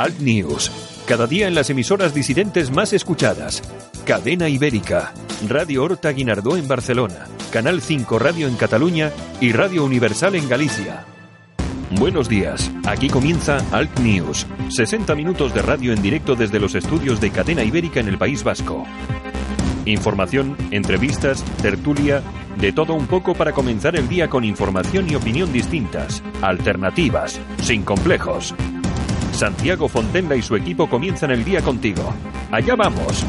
Alt News. Cada día en las emisoras disidentes más escuchadas. Cadena Ibérica. Radio Horta Guinardó en Barcelona. Canal 5 Radio en Cataluña y Radio Universal en Galicia. Buenos días. Aquí comienza Alt News. 60 minutos de radio en directo desde los estudios de Cadena Ibérica en el País Vasco. Información, entrevistas, tertulia, de todo un poco para comenzar el día con información y opinión distintas, alternativas, sin complejos. Santiago Fontenla y su equipo comienzan el día contigo. Allá vamos.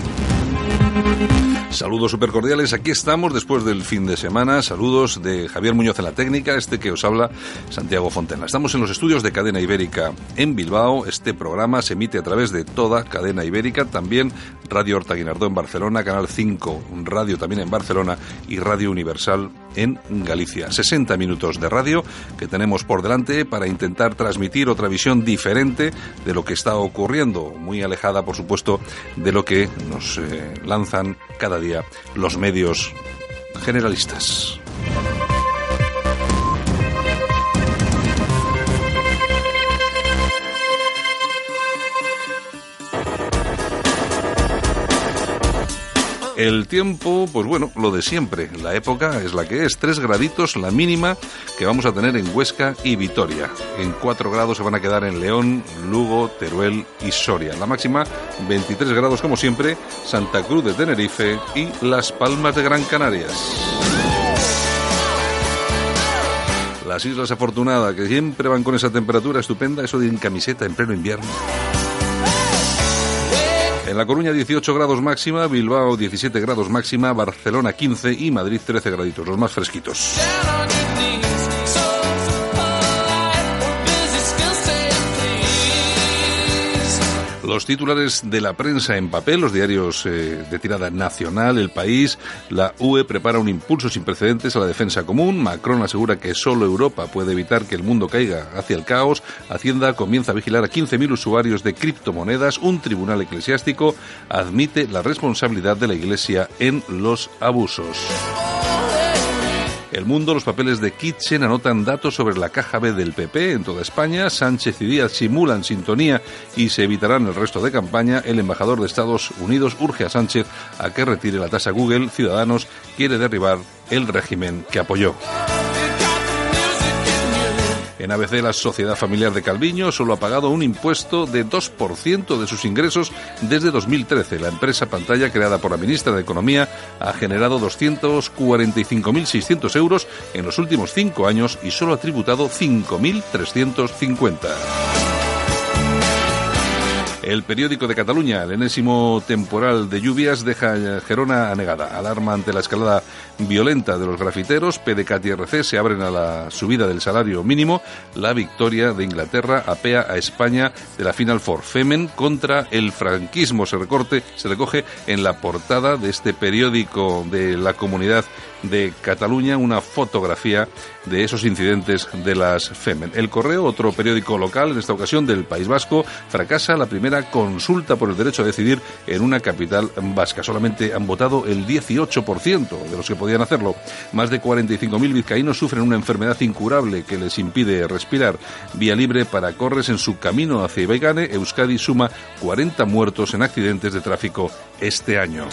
Saludos super cordiales, aquí estamos después del fin de semana. Saludos de Javier Muñoz en la técnica, este que os habla Santiago Fontenla. Estamos en los estudios de Cadena Ibérica en Bilbao. Este programa se emite a través de toda Cadena Ibérica, también Radio Horta Guinardó en Barcelona, Canal 5 Radio también en Barcelona y Radio Universal en Galicia. 60 minutos de radio que tenemos por delante para intentar transmitir otra visión diferente de lo que está ocurriendo, muy alejada, por supuesto, de lo que nos eh, lanzan cada día los medios generalistas. El tiempo, pues bueno, lo de siempre. La época es la que es. Tres graditos la mínima que vamos a tener en Huesca y Vitoria. En cuatro grados se van a quedar en León, Lugo, Teruel y Soria. La máxima, 23 grados como siempre, Santa Cruz de Tenerife y Las Palmas de Gran Canarias. Las Islas Afortunadas, que siempre van con esa temperatura estupenda, eso de en camiseta en pleno invierno. En La Coruña 18 grados máxima, Bilbao 17 grados máxima, Barcelona 15 y Madrid 13 graditos, los más fresquitos. Los titulares de la prensa en papel, los diarios eh, de tirada nacional, El País, la UE prepara un impulso sin precedentes a la defensa común, Macron asegura que solo Europa puede evitar que el mundo caiga hacia el caos, Hacienda comienza a vigilar a 15.000 usuarios de criptomonedas, un tribunal eclesiástico admite la responsabilidad de la Iglesia en los abusos. El Mundo, los papeles de Kitchen anotan datos sobre la caja B del PP en toda España. Sánchez y Díaz simulan sintonía y se evitarán el resto de campaña. El embajador de Estados Unidos urge a Sánchez a que retire la tasa Google. Ciudadanos quiere derribar el régimen que apoyó. En ABC, la Sociedad Familiar de Calviño solo ha pagado un impuesto de 2% de sus ingresos desde 2013. La empresa pantalla creada por la ministra de Economía ha generado 245.600 euros en los últimos cinco años y solo ha tributado 5.350. El periódico de Cataluña, el enésimo temporal de lluvias, deja Gerona anegada. Alarma ante la escalada violenta de los grafiteros. PDCAT y RC se abren a la subida del salario mínimo. La victoria de Inglaterra apea a España de la Final Four. Femen contra el franquismo. Se recorte, se recoge en la portada de este periódico de la comunidad de Cataluña una fotografía de esos incidentes de las Femen. El Correo, otro periódico local, en esta ocasión del País Vasco, fracasa la primera consulta por el derecho a decidir en una capital vasca. Solamente han votado el 18% de los que podían hacerlo. Más de 45.000 vizcaínos sufren una enfermedad incurable que les impide respirar. Vía libre para Corres en su camino hacia Ibaigane, Euskadi suma 40 muertos en accidentes de tráfico este año.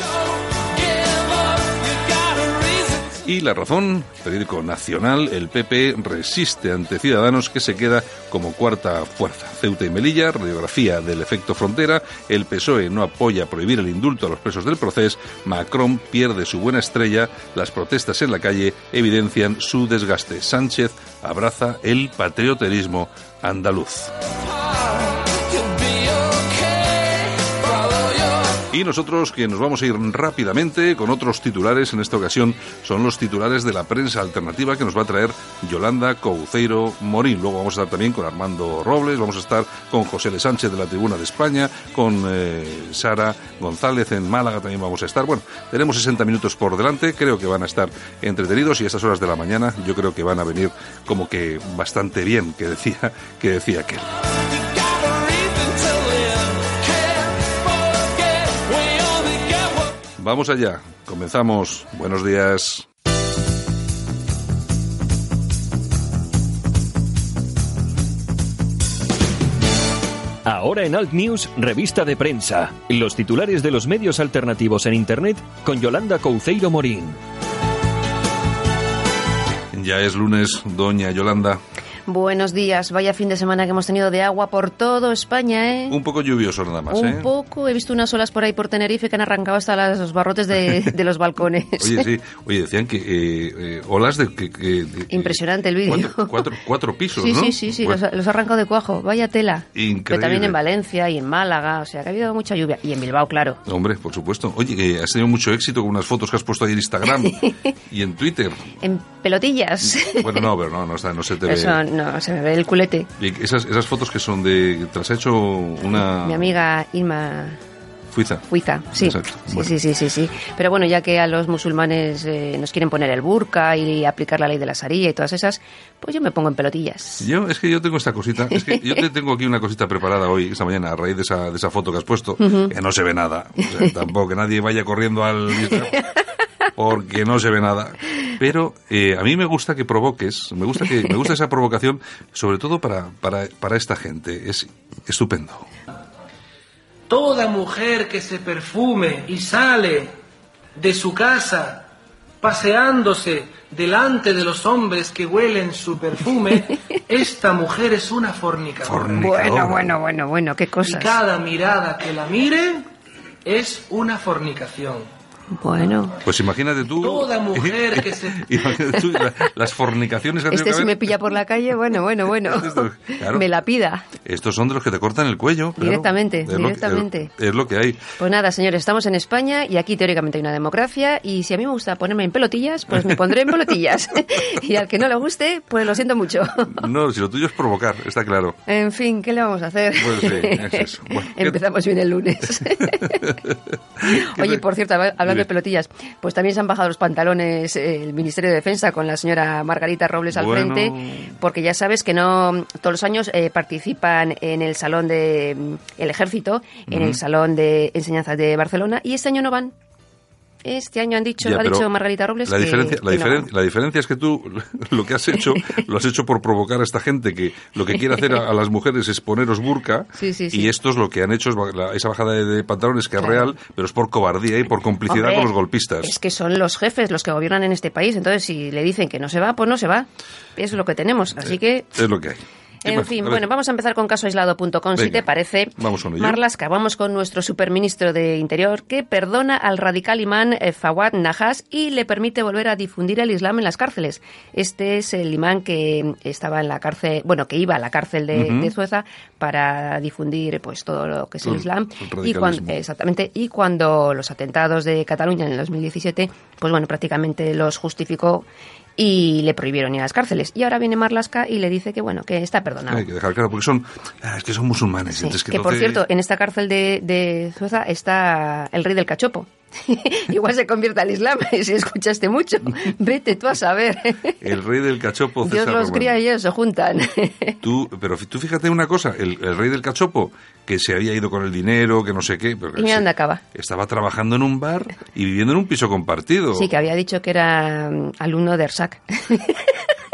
Y la razón, periódico nacional, el PP resiste ante Ciudadanos que se queda como cuarta fuerza. Ceuta y Melilla, radiografía del efecto frontera, el PSOE no apoya prohibir el indulto a los presos del proceso, Macron pierde su buena estrella, las protestas en la calle evidencian su desgaste. Sánchez abraza el patrioterismo andaluz. Y nosotros que nos vamos a ir rápidamente con otros titulares, en esta ocasión son los titulares de la prensa alternativa que nos va a traer Yolanda Couceiro Morín. Luego vamos a estar también con Armando Robles, vamos a estar con José L. Sánchez de la Tribuna de España, con eh, Sara González en Málaga también vamos a estar. Bueno, tenemos 60 minutos por delante, creo que van a estar entretenidos y a estas horas de la mañana yo creo que van a venir como que bastante bien, que decía, que decía aquel. Vamos allá, comenzamos. Buenos días. Ahora en Alt News, revista de prensa. Los titulares de los medios alternativos en Internet con Yolanda Couceiro Morín. Ya es lunes, doña Yolanda. Buenos días. Vaya fin de semana que hemos tenido de agua por todo España, ¿eh? Un poco lluvioso nada más, Un ¿eh? poco. He visto unas olas por ahí por Tenerife que han arrancado hasta los barrotes de, de los balcones. Oye, sí, oye, decían que eh, eh, olas de... Que, que- de- Impresionante el vídeo. Cuatro, cuatro, cuatro pisos, Sí, ¿no? sí, sí, sí, Bueno, los, los ha arrancado de cuajo. Vaya tela. Increíble. Pero también en Valencia y en Málaga, o sea que ha habido mucha lluvia. Y en Bilbao, claro. Hombre, por supuesto. Oye, has tenido mucho éxito con unas fotos que has puesto ahí en Instagram y en Twitter. En pelotillas. Bueno, no, pero no, no, no se te ve. No, se me ve el culete. Y esas, esas fotos que son de... Te las ha hecho una... Mi amiga Irma Fuiza. Fuiza, sí. Exacto. Sí, Bueno. sí, sí, sí, sí. Pero bueno, ya que a los musulmanes eh, nos quieren poner el burka y aplicar la ley de la Sharia y todas esas, pues yo me pongo en pelotillas. Yo, es que yo tengo esta cosita, es que yo te tengo aquí una cosita preparada hoy, esta mañana, a raíz de esa, de esa foto que has puesto, que no se ve nada. O sea, tampoco que nadie vaya corriendo al porque no se ve nada. Pero eh, a mí me gusta que provoques, me gusta que me gusta esa provocación, sobre todo para, para, para esta gente. Es estupendo. Toda mujer que se perfume y sale de su casa paseándose delante de los hombres que huelen su perfume, esta mujer es una fornicadora. Fornicadora. Bueno, bueno, bueno, bueno, qué Y cosas. cada mirada que la mire es una fornicación. Bueno, Pues imagínate tú. Toda mujer que se- imagínate tú la- las fornicaciones que este si que me pilla por la calle, bueno, bueno, bueno. Esto, claro. Me la pida. Estos son de los que te cortan el cuello. claro. Directamente, Es lo que- directamente. es lo que hay. Pues nada, señores, estamos en España y aquí teóricamente hay una democracia y si a mí me gusta ponerme en pelotillas, pues me pondré en pelotillas. y al que no le guste, pues lo siento mucho. No, si lo tuyo es provocar, está claro. En fin, ¿qué le vamos a hacer? Pues sí, es eso. Bueno, ¿qué- Empezamos bien el lunes. Oye, por cierto, hab- hablando. De pelotillas, pues también se han bajado los pantalones eh, el Ministerio de Defensa con la señora Margarita Robles al Bueno. frente, porque ya sabes que no todos los años eh, participan en el salón de mm, el Ejército, en el salón de enseñanza de Barcelona y este año no van. Este año han dicho, Ya, ha dicho Margarita Robles la que, diferencia, la, que no diferen- van. la diferencia es que tú lo que has hecho, lo has hecho por provocar a esta gente que lo que quiere hacer a, a las mujeres es poneros burka Sí, sí, sí. y estos lo que han hecho es la- esa bajada de, de pantalones que es real, pero es por cobardía y por complicidad Hombre, con los golpistas. Es que son los jefes los que gobiernan en este país, entonces si le dicen que no se va, pues no se va. Eso es lo que tenemos, así que Es lo que hay. ¿Qué En fin, bueno, vamos a empezar con casoaislado.com, si te parece. vamos con ello. Marlaska, vamos con nuestro superministro de Interior que perdona al radical imán eh, Fawad Nahas y le permite volver a difundir el Islam en las cárceles. Este es el imán que estaba en la cárcel, bueno, que iba a la cárcel de, de Sueza para difundir pues todo lo que es el Islam. el y cuando, exactamente, y cuando los atentados de Cataluña en el 2017, pues bueno, prácticamente los justificó y le prohibieron ir a las cárceles. Y ahora viene Marlaska y le dice que bueno, que está perdonado. Hay que dejar claro, porque son, ah, es que son musulmanes. Sí, entonces que, que por cierto, en esta cárcel de, de Sueza está el rey del cachopo. Igual se convierte al Islam, si escuchaste mucho. Vete tú a saber. El rey del cachopo, Dios César los Román. cría y ellos se juntan. Tú, pero tú fíjate una cosa, el, el rey del cachopo, que se había ido con el dinero, que no sé qué, pero que Y mira dónde acaba. estaba trabajando en un bar y viviendo en un piso compartido. Sí, que había dicho que era mm, alumno de ERSAC.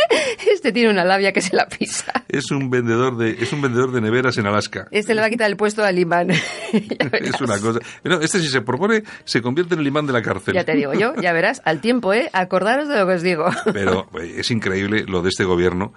Este tiene una labia que se la pisa. Es un vendedor de, es un vendedor de neveras en Alaska. Este le va a quitar el puesto al imán. Es una cosa. Pero este si se propone, se convierte en el imán de la cárcel. Ya te digo yo, ya verás, al tiempo, ¿eh? Acordaros de lo que os digo. Pero es increíble lo de este gobierno.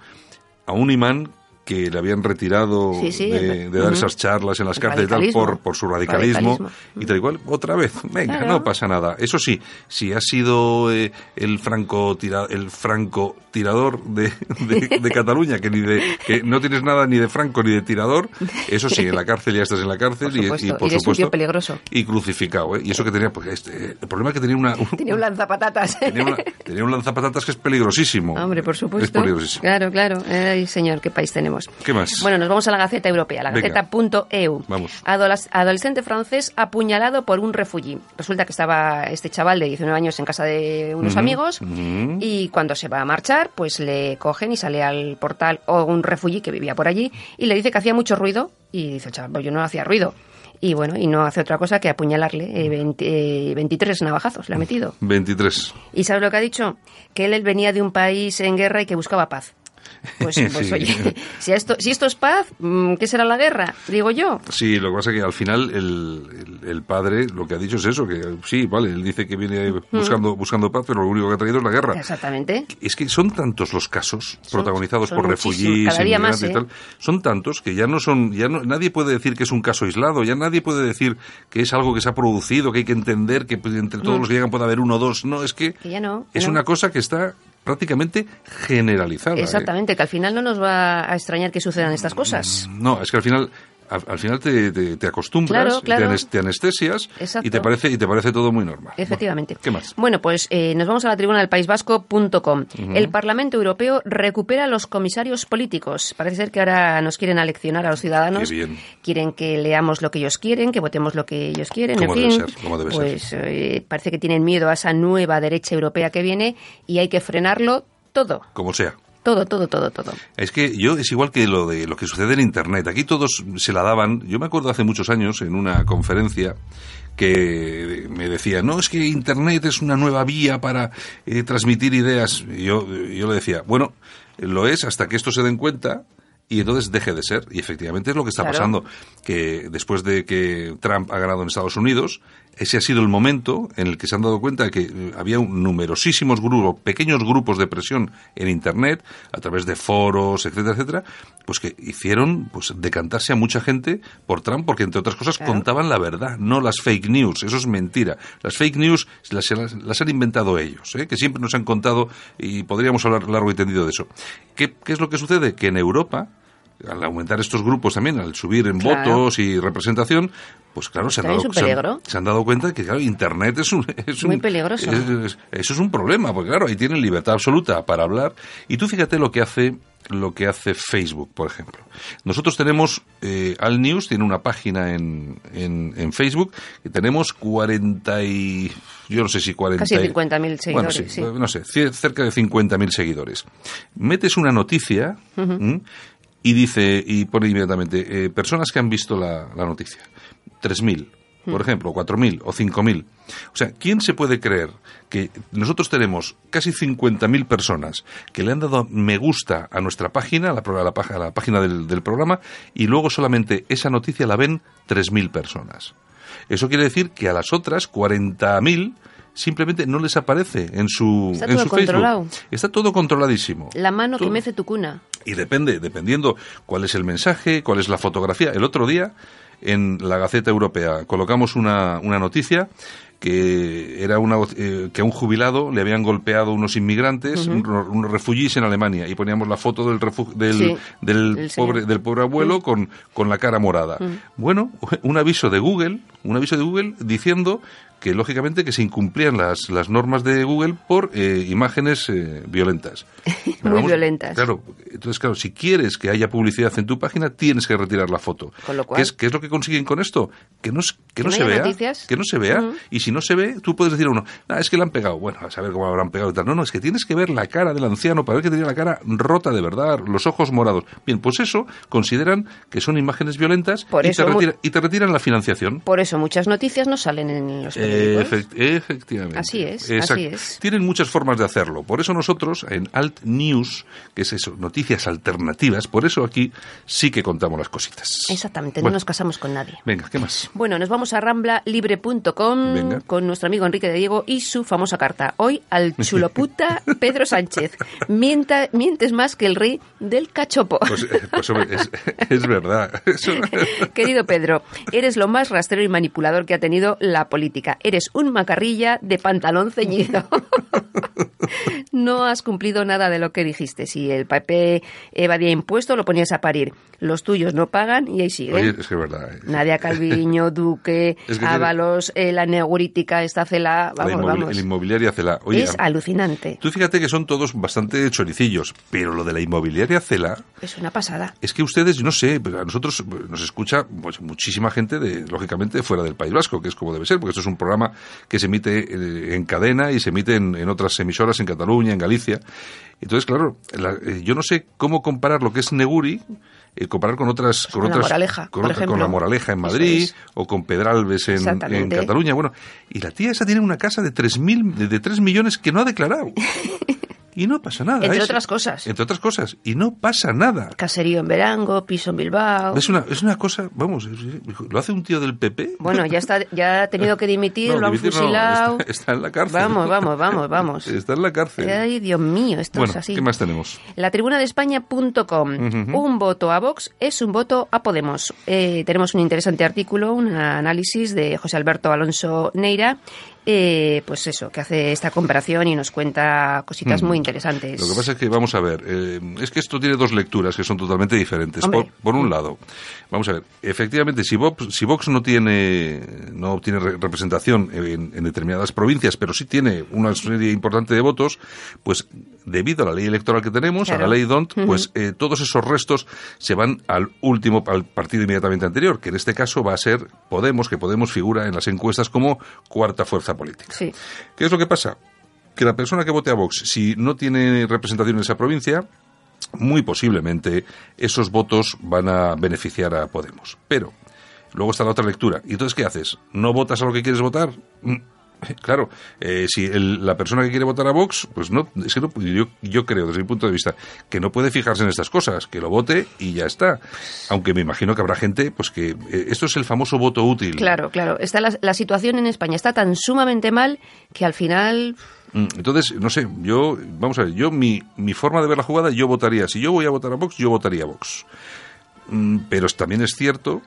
A un imán que le habían retirado Sí, sí, de, el- de dar esas charlas en las El cárceles y tal por, por su radicalismo, Radicalismo. y tal igual. Otra vez, venga, Claro. no pasa nada. Eso sí, si ha sido eh, el franco tira, el franco tirador de, de- de Cataluña, que ni de que no tienes nada ni de franco ni de tirador, eso sí, en la cárcel ya estás en la cárcel Por y- supuesto, y, por y supuesto peligroso. y crucificado, ¿eh? Y eso que tenía, porque este, el problema es que tenía una un- Tenía un lanzapatatas. tenía, una- tenía un lanzapatatas que es peligrosísimo. Hombre, por Es supuesto. peligrosísimo. Claro, claro. Ay, señor, qué país tenemos. ¿Qué más? Bueno, nos vamos a la Gaceta Europea, la. Gaceta.eu. Vamos. Adolas- adolescente francés apuñalado por un refugi. Resulta que estaba este chaval de 19 años en casa de unos amigos y cuando se va a marchar, pues le cogen y sale al portal o un refugi que vivía por allí y le dice que hacía mucho ruido y dice el chaval, pues yo no hacía ruido. Y bueno, y no hace otra cosa que apuñalarle. eh, 20, eh, 23 navajazos le ha metido. 23. ¿Y sabes lo que ha dicho? Que él, él venía de un país en guerra y que buscaba paz. Pues, pues Sí. oye, si esto, si esto es paz, mm, ¿qué será la guerra? Digo yo. Sí, lo que pasa es que al final el, el- el padre lo que ha dicho es eso, que sí, vale, él dice que viene buscando, buscando paz, pero lo único que ha traído es la guerra. Exactamente. Es que son tantos los casos Son- protagonizados son por inmigrantes y ¿eh? tal, son tantos que ya no son, ya no, nadie puede decir que es un caso aislado, ya nadie puede decir que es algo que se ha producido, que hay que entender que entre todos los que llegan puede haber uno o dos. No, es que, Mm. Que ya no, que es no. una cosa que está prácticamente generalizada. ¿eh? Exactamente, que al final no nos va a extrañar que sucedan estas cosas. No, es que al final al, al final te, te- te acostumbras, Claro, claro. Te, anes- te anestesias Exacto. y te parece y te parece todo muy normal. Efectivamente. Bueno, ¿Qué más? Bueno, pues eh, nos vamos a la tribuna del País Vasco.com. El Parlamento Europeo recupera los comisarios políticos. Parece ser que ahora nos quieren aleccionar a los ciudadanos. Qué bien. Quieren que leamos lo que ellos quieren, que votemos lo que ellos quieren. Como en debe fin, ser, como debe ser. pues eh, parece que tienen miedo a esa nueva derecha europea que viene y hay que frenarlo todo. Como sea. Todo, todo, todo, todo. Es que yo es igual que lo de lo que sucede en internet. Aquí todos se la daban. Yo me acuerdo hace muchos años en una conferencia que me decía, no, es que internet es una nueva vía para eh, transmitir ideas. Y yo, yo le decía, bueno, lo es hasta que esto se den cuenta y entonces deje de ser. Y efectivamente es lo que está Claro. pasando, que después de que Trump ha ganado en Estados Unidos, ese ha sido el momento en el que se han dado cuenta de que eh, había un- numerosísimos grupos, pequeños grupos de presión en Internet, a través de foros, etcétera, etcétera, pues que hicieron pues decantarse a mucha gente por Trump, porque entre otras cosas Claro. contaban la verdad, no las fake news. Eso es mentira. Las fake news las, las- las han inventado ellos, ¿eh? que siempre nos han contado y podríamos hablar largo y tendido de eso. ¿Qué, qué es lo que sucede? Que en Europa al aumentar estos grupos también, al subir en Claro. votos y representación, pues claro, se han, dado, se han- se han dado cuenta que claro, Internet es un... Es Muy un- peligroso. es- es- eso es un problema, porque claro, ahí tienen libertad absoluta para hablar. Y tú fíjate lo que hace lo que hace Facebook, por ejemplo. Nosotros tenemos, eh, Al News tiene una página en, en, en Facebook, que tenemos 40 y... Yo no sé si 40... Casi y- 50.000 Bueno, seguidores, sí, sí. no sé, cerca de 50.000 seguidores. Metes una noticia. Y dice, y pone inmediatamente, eh, personas que han visto la, la noticia. 3.000, por ejemplo, 4.000 o 5.000. O sea, ¿quién se puede creer que nosotros tenemos casi 50.000 personas que le han dado me gusta a nuestra página, a la, a la a la página del, del programa, y luego solamente esa noticia la ven 3.000 personas? Eso quiere decir que a las otras 40.000 simplemente no les aparece en su, Está en todo su controlado. Facebook. Está todo controladísimo. La mano que Todo. mece tu cuna. Y depende, dependiendo cuál es el mensaje, cuál es la fotografía. El otro día, en la Gaceta Europea, colocamos una, una noticia que era una eh, que a un jubilado le habían golpeado unos inmigrantes, un- unos refugiés en Alemania, y poníamos la foto del del, Sí, del pobre del pobre abuelo con, con la cara morada. Bueno, un aviso de Google, un aviso de Google diciendo que lógicamente que se incumplían las, las normas de Google por eh, imágenes eh, violentas. Muy violentas. Claro, entonces claro, si quieres que haya publicidad en tu página, tienes que retirar la foto. Con lo cual- ¿Qué es, qué es lo que consiguen con esto? Que no, que no no se vea. noticias. Que no se vea. Y si no se ve, tú puedes decir a uno, "Ah, es que le han pegado. Bueno, a saber cómo lo habrán pegado y tal. No, no, es que tienes que ver la cara del anciano para ver que tenía la cara rota de verdad, los ojos morados. Bien, pues eso consideran que son imágenes violentas Por y, eso te mu- retira- y te retiran la financiación. Por eso muchas noticias no salen en los periódicos. efect- efectivamente. Así es, Exacto. así es. Tienen muchas formas de hacerlo. Por eso nosotros en Alt News, que es eso, noticias alternativas, por eso aquí sí que contamos las cositas. Exactamente, no nos casamos con nadie. Venga, ¿qué más? Bueno, nos vamos a ramblalibre.com. Venga. Con nuestro amigo Enrique de Diego y su famosa carta. Hoy al chuloputa Pedro Sánchez. Mienta, mientes más que el rey del cachopo. Pues, eh, pues, hombre, es, es verdad. Querido Pedro, eres lo más rastrero y manipulador que ha tenido la política. Eres un macarrilla de pantalón ceñido. No has cumplido nada de lo que dijiste. Si el PP evadía impuestos, lo ponías a parir. Los tuyos no pagan y ahí siguen. Oye, es que es verdad. eh. Nadia Calviño, Duque, Es que tiene- Ábalos, eh, la neurítica, esta cela, La vamos, vamos. El inmobiliaria Cela. Oye, es alucinante. tú fíjate que son todos bastante choricillos, pero lo de la inmobiliaria Cela Es una pasada. es que ustedes, no sé, a nosotros pues, nos escucha pues, muchísima gente, de, lógicamente, fuera del País Vasco, que es como debe ser, porque esto es un programa que se emite eh, en cadena y se emite en, en otras emisoras en Cataluña, en Galicia. Entonces, claro, la- eh, yo no sé cómo comparar lo que es Neguri, eh, comparar con otras... con la otras Moraleja, con, por otra- con la Moraleja en Madrid es. o con Pedralbes en, en. Cataluña. Bueno, y la tía esa tiene una casa de 3.000, de, de 3 millones que no ha declarado. Y no pasa nada. Entre Es- otras cosas. Entre otras cosas. Y no pasa nada. Caserío en Verango, piso en Bilbao. Es una, es una cosa, vamos, es- lo hace un tío del PP. Bueno, ya está, ya ha tenido que dimitir, No, lo han dimitir no, fusilado. está, está en la cárcel. Vamos, vamos, vamos, vamos. Está en la cárcel. Ay, Dios mío, esto bueno, es así. ¿qué más tenemos? La tribuna de España.com. Un voto a Vox es un voto a Podemos. Eh, tenemos un interesante artículo, un análisis de José Alberto Alonso Neira. Eh, pues eso, que hace esta comparación y nos cuenta cositas Mm. muy interesantes. Lo que pasa es que, vamos a ver, eh, es que esto tiene dos lecturas que son totalmente diferentes. Por, por un lado, vamos a ver, efectivamente, si Vox, si Vox no tiene, no obtiene re- representación en, en determinadas provincias, pero sí tiene una serie importante de votos, pues debido a la ley electoral que tenemos, a la ley DONT, pues eh, todos esos restos se van al último, al partido inmediatamente anterior, que en este caso va a ser Podemos, que Podemos figura en las encuestas como cuarta fuerza política. Sí. ¿Qué es lo que pasa? Que la persona que vote a Vox, si no tiene representación en esa provincia, muy posiblemente esos votos van a beneficiar a Podemos. Pero luego está la otra lectura. ¿Y entonces qué haces? ¿No votas a lo que quieres votar? Claro, eh, si el- la persona que quiere votar a Vox, pues no, es que no, yo, yo creo, desde mi punto de vista, que no puede fijarse en estas cosas, que lo vote y ya está. Aunque me imagino que habrá gente, pues que eh, esto es el famoso voto útil. Claro, claro. Está la, la situación en España está tan sumamente mal que al final Mm, Entonces, no sé, yo, vamos a ver, yo mi, mi forma de ver la jugada, yo votaría, si yo voy a votar a Vox, yo votaría a Vox. Mm, Pero también es cierto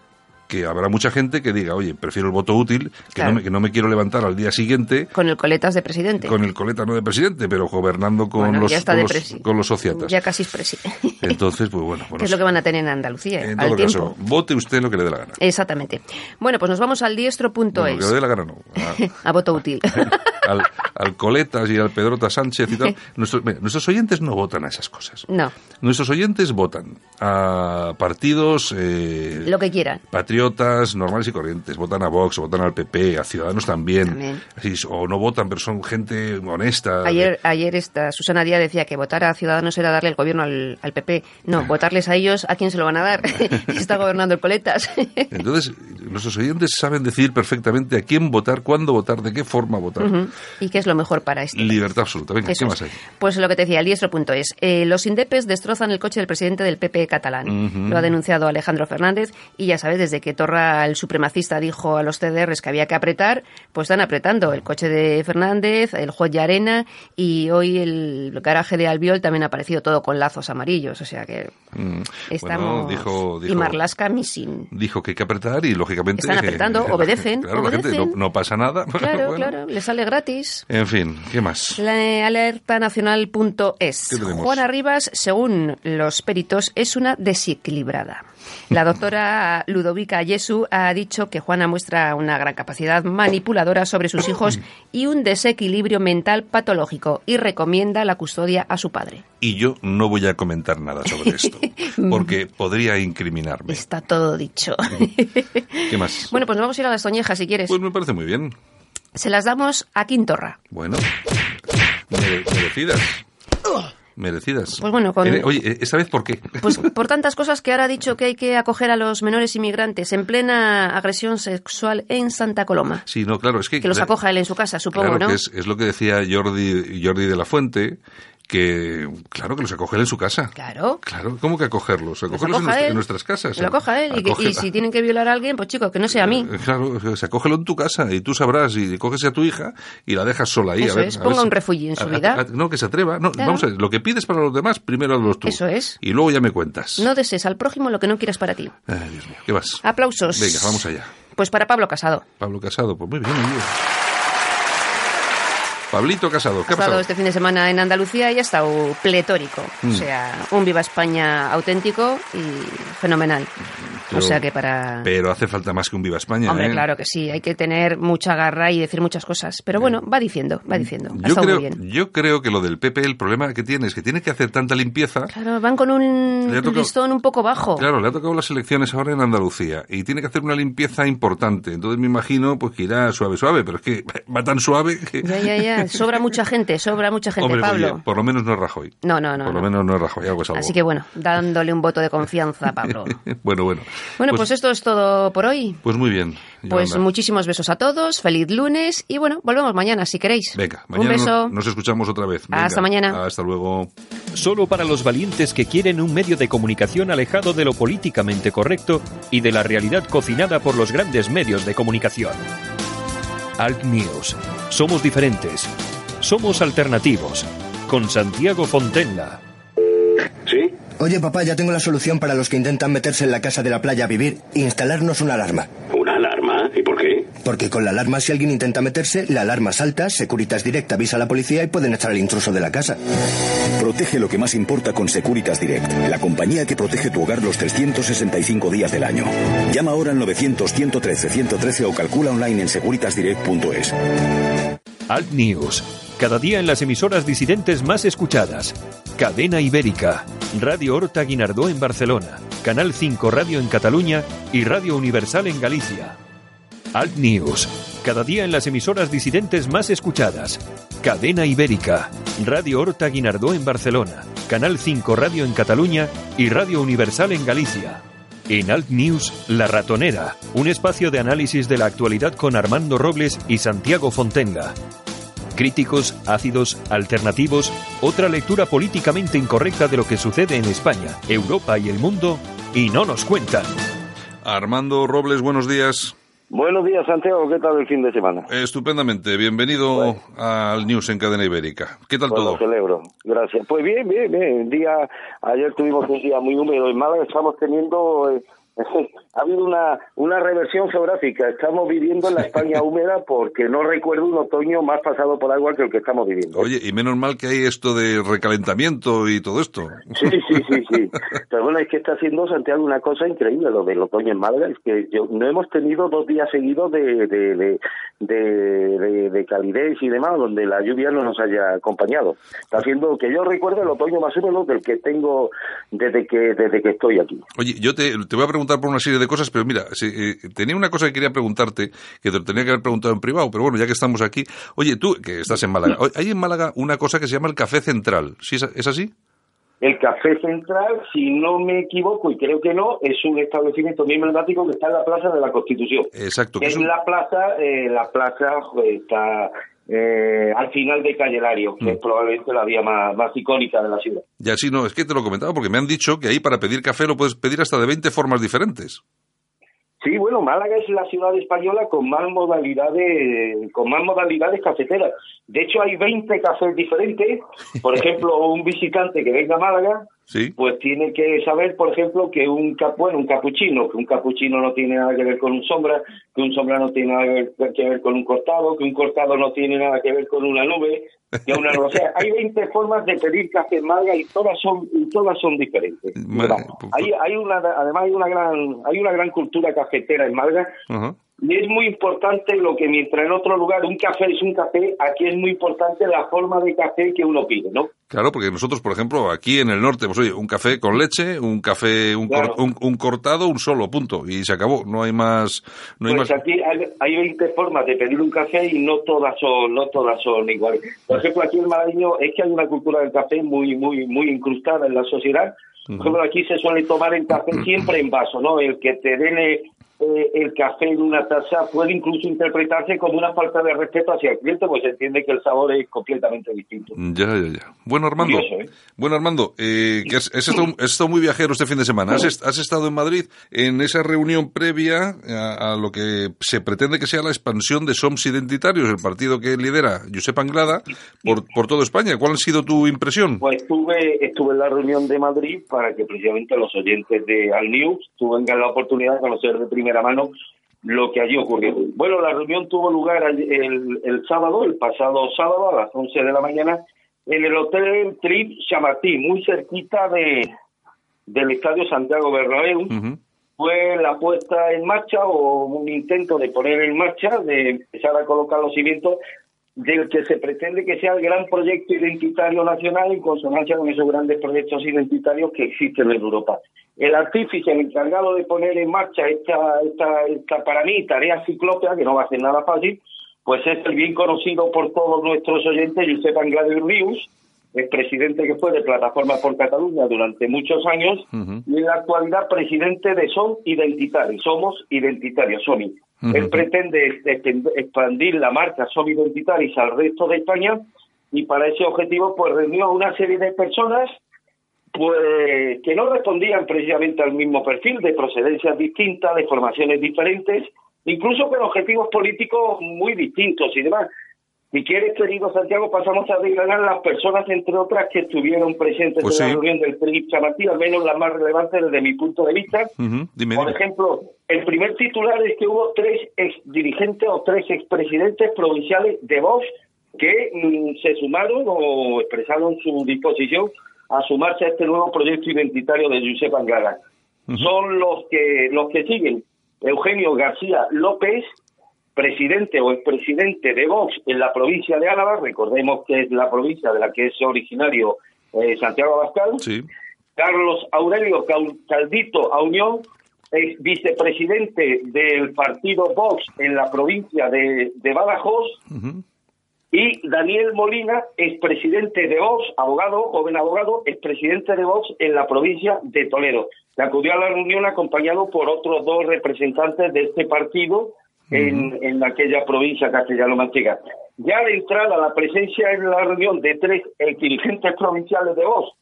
que habrá mucha gente que diga, oye, prefiero el voto útil, que, Claro. no, me, que no me quiero levantar al día siguiente con el coletas de presidente. con el coleta no de presidente, pero gobernando con, Bueno, los, con, los, con los sociatas. Ya casi es presi. Entonces, pues bueno, bueno, es lo que van a tener en Andalucía, en al todo tiempo. caso, vote usted lo que le dé la gana. Exactamente. Bueno, pues nos vamos al diestro.es. Lo que le dé la gana no. A- a voto útil. al, al Coletas y al Pedrota Sánchez y tal. Nuestros, mira, nuestros oyentes no votan a esas cosas. no, Nuestros oyentes votan a partidos eh, lo que quieran. Patriotas normales y corrientes. Votan a Vox, votan al PP, a Ciudadanos también. También. Así es, o no votan, pero son gente honesta. Ayer, ayer esta Susana Díaz decía que votar a Ciudadanos era darle el gobierno al, al PP. No, votarles a ellos, ¿a quién se lo van a dar? Si está gobernando el coletas. Entonces, nuestros oyentes saben decir perfectamente a quién votar, cuándo votar, de qué forma votar. ¿Y qué es lo mejor para este? Libertad absoluta. Venga, Eso ¿qué es. más hay? Pues lo que te decía, el diestro.es. Eh, los indepes destrozan el coche del presidente del PP catalán. Lo ha denunciado Alejandro Fernández y ya sabes, desde que Torra, el supremacista, dijo a los CDRs que había que apretar, pues están apretando. El coche de Fernández, el juez de Arena y hoy el garaje de Albiol también ha aparecido todo con lazos amarillos. O sea que Mm, estamos... Bueno, dijo, Y dijo, Marlaska missing. dijo que hay que apretar y lógicamente... Están apretando, la- obedecen, Claro, la gente obedecen. no, no pasa nada. Claro, Bueno. claro, le sale gratis. En fin, ¿qué más? La alertanacional.es. Juana Rivas, según los peritos, es una desequilibrada. La doctora Ludovica Yesu ha dicho que Juana muestra una gran capacidad manipuladora sobre sus hijos y un desequilibrio mental patológico y recomienda la custodia a su padre. Y yo no voy a comentar nada sobre esto, porque podría incriminarme. Está todo dicho. ¿Qué más? bueno, pues nos vamos a ir a las toñejas si quieres. Pues me parece muy bien. Se las damos a Quintorra. Bueno, mere- merecidas. Merecidas. Pues bueno, con- Eh, Oye, ¿esta vez por qué? Pues por tantas cosas que ahora ha dicho que hay que acoger a los menores inmigrantes en plena agresión sexual en Santa Coloma. Sí, no, claro, es que... Que los acoja él en su casa, supongo, Claro, ¿no? que es, es lo que decía Jordi, Jordi de la Fuente, que, claro, que los acoge él en su casa. Claro. Claro, ¿cómo que acogerlos? Los Acogerlos en, acoja nuestra- en nuestras casas. Que lo coja él. Y, y si tienen que violar a alguien, pues chicos, que no sea a mí. Eh, Claro, se acógelo en tu casa y tú sabrás y coges a tu hija y la dejas sola ahí. Eso a ver, es, a ver ponga si- un refugio en su a- a- vida. a- no, que se atreva. No, Claro. Vamos a ver, lo que pides para los demás, primero hazlos tú. Eso es. Y luego ya me cuentas. No desees al prójimo lo que no quieras para ti. Ay, Dios mío, ¿qué vas? Aplausos. Venga, vamos allá. Pues para Pablo Casado. Pablo Casado, pues muy bien, muy bien. Pablito Casado, ¿qué Ha pasado? este fin de semana en Andalucía y ha estado pletórico. Mm. O sea, un Viva España auténtico y fenomenal. Pero- o sea que para... Pero hace falta más que un Viva España. Hombre, ¿eh? claro que sí, hay que tener mucha garra y decir muchas cosas. Pero bueno, va diciendo, va diciendo. Ha Yo creo, muy bien. yo creo que lo del PP, el problema que tiene es que tiene que hacer tanta limpieza. Claro, van con un tocado- listón un poco bajo. Claro, le ha tocado las elecciones ahora en Andalucía y tiene que hacer una limpieza importante. Entonces me imagino pues que irá suave, suave, pero es que va tan suave que... Ya, ya, ya. Sobra mucha gente, sobra mucha gente, Hombre, Pablo. oye, por lo menos no es Rajoy. No, no, no. Por lo no. menos no es Rajoy, algo es algo. Así que bueno, dándole un voto de confianza a Pablo. bueno, bueno. Bueno, pues, esto es todo por hoy. Pues muy bien. Pues muchísimos besos a todos, feliz lunes y bueno, volvemos mañana si queréis. Venga, un mañana beso. nos, nos escuchamos otra vez. Venga, Hasta mañana. Hasta luego. Solo para los valientes que quieren un medio de comunicación alejado de lo políticamente correcto y de la realidad cocinada por los grandes medios de comunicación. Alt News. Somos diferentes. Somos alternativos. Con Santiago Fontenla. Oye, papá, ya tengo la solución para los que intentan meterse en la casa de la playa a vivir. Instalarnos una alarma. ¿Una alarma? ¿Y por qué? Porque con la alarma, si alguien intenta meterse, la alarma salta, Securitas Direct avisa a la policía y pueden echar al intruso de la casa. Protege lo que más importa con Securitas Direct, la compañía que protege tu hogar los 365 días del año. Llama ahora al 900-113-113 o calcula online en securitasdirect.es. Alt News. Cada día en las emisoras disidentes más escuchadas. Cadena Ibérica. Radio Horta Guinardó en Barcelona. Canal 5 Radio en Cataluña y Radio Universal en Galicia. Alt News. Cada día en las emisoras disidentes más escuchadas. Cadena Ibérica. Radio Horta Guinardó en Barcelona. Canal 5 Radio en Cataluña y Radio Universal en Galicia. En Alt News, La Ratonera, un espacio de análisis de la actualidad con Armando Robles y Santiago Fontenga. Críticos, ácidos, alternativos, otra lectura políticamente incorrecta de lo que sucede en España, Europa y el mundo, y no nos cuentan. Armando Robles, buenos días. Buenos días, Santiago. ¿Qué tal el fin de semana? Estupendamente. Bienvenido al News en Cadena Ibérica. ¿Qué tal todo? lo celebro. Gracias. Pues bien, bien, bien. Día, ayer tuvimos un día muy húmedo en Málaga. Estamos teniendo... ha habido una, una reversión geográfica. Estamos viviendo en la España húmeda porque no recuerdo un otoño más pasado por agua que el que estamos viviendo. Oye, y menos mal que hay esto de recalentamiento y todo esto. Sí, sí, sí, sí. Pero bueno, es que está haciendo Santiago una cosa increíble lo del otoño en Málaga. Es que yo, no hemos tenido dos días seguidos de, de, de, de, de- de calidez y demás donde la lluvia no nos haya acompañado. Está haciendo que yo recuerde el otoño más húmedo del que tengo desde que desde que estoy aquí. Oye, yo te, te voy a preguntar por una serie de cosas, pero mira, si, eh, tenía una cosa que quería preguntarte, que te lo tenía que haber preguntado en privado, pero bueno, ya que estamos aquí. Oye, tú, que estás en Málaga, hay en Málaga una cosa que se llama el Café Central. ¿Sí es, es así? El Café Central, si no me equivoco, y creo que no, es un establecimiento muy emblemático que está en la Plaza de la Constitución. Exacto. que Es es un- la plaza, eh, la plaza está eh, al final de Calle Lario, que es probablemente la vía más, más icónica de la ciudad. Y así no, es que te lo comentaba porque me han dicho que ahí para pedir café lo puedes pedir hasta de 20 formas diferentes. Sí, bueno, Málaga es la ciudad española con más modalidades, con más modalidades cafeteras. De hecho, hay 20 cafés diferentes. Por ejemplo, un visitante que venga a Málaga, Sí. pues tiene que saber, por ejemplo, que un cap- bueno, un capuchino, que un capuchino no tiene nada que ver con un sombra, que un sombra no tiene nada que ver, que ver con un cortado, que un cortado no tiene nada que ver con una nube, que una o sea, hay 20 formas de pedir café en Málaga y todas son y todas son diferentes. Ma- Vamos, Hay, hay una además hay una gran hay una gran cultura cafetera en Málaga. Y es muy importante lo que mientras en otro lugar un café es un café, aquí es muy importante la forma de café que uno pide, ¿no? Claro, porque nosotros, por ejemplo, aquí en el norte, pues oye, un café con leche, un café, un, cor- Claro. un, un cortado, un solo, punto. Y se acabó. No hay más. No hay Pues más. aquí hay, hay 20 formas de pedir un café y no todas son no todas son iguales. Por ejemplo, aquí en Malagueño es que hay una cultura del café muy muy muy incrustada en la sociedad. Por ejemplo, aquí se suele tomar el café siempre en vaso, ¿no? El que te den eh, eh, el café en una taza puede incluso interpretarse como una falta de respeto hacia el cliente, pues se entiende que el sabor es completamente distinto. Ya, ya, ya. Bueno, Armando, ¿eh? bueno, Armando, eh, que has, estado, muy viajero este fin de semana. Has, estado en Madrid en esa reunión previa a, lo que se pretende que sea la expansión de SOMS Identitarios, el partido que lidera Josep Anglada, por, por toda España. ¿Cuál ha sido tu impresión? Pues estuve, estuve en la reunión de Madrid para que precisamente los oyentes de Al News tengan la oportunidad de conocer de primera mano lo que allí ocurrió. Bueno, la reunión tuvo lugar el, el sábado, el pasado sábado a las 11 de la mañana, en el Hotel Trip Chamartí, muy cerquita de del Estadio Santiago Bernabéu. Fue la puesta en marcha o un intento de poner en marcha, de empezar a colocar los cimientos del que se pretende que sea el gran proyecto identitario nacional en consonancia con esos grandes proyectos identitarios que existen en Europa. El artífice, el encargado de poner en marcha esta, esta, esta para mí tarea ciclópea, que no va a ser nada fácil, pues es el bien conocido por todos nuestros oyentes, Josep Anglada Rius, el presidente que fue de Plataforma por Cataluña durante muchos años y en la actualidad presidente de Son Identitarios, Somos Identitarios, SOMI. Él pretende expandir la marca Son Identitarios al resto de España y para ese objetivo pues reunió a una serie de personas pues que no respondían precisamente al mismo perfil, de procedencias distintas, de formaciones diferentes, incluso con objetivos políticos muy distintos y demás. Si quieres, querido Santiago, pasamos a desgranar las personas, entre otras, que estuvieron presentes pues en la reunión del PRI Chamatí, al menos las más relevantes desde mi punto de vista. Por ejemplo, el primer titular es que hubo tres ex dirigentes o tres expresidentes provinciales de Vox que mm, se sumaron o expresaron su disposición a sumarse a este nuevo proyecto identitario de Josep Anglada. Son los que los que siguen. Eugenio García López, presidente o expresidente de Vox en la provincia de Álava, recordemos que es la provincia de la que es originario eh, Santiago Abascal, Carlos Aurelio Caldito Aunión, es vicepresidente del partido Vox en la provincia de, Badajoz, y Daniel Molina, expresidente de Vox, abogado, joven abogado, expresidente de Vox en la provincia de Toledo. Se acudió a la reunión acompañado por otros dos representantes de este partido, en, en aquella provincia castellano-manchega. Ya de entrada, la presencia en la reunión de tres dirigentes provinciales de voz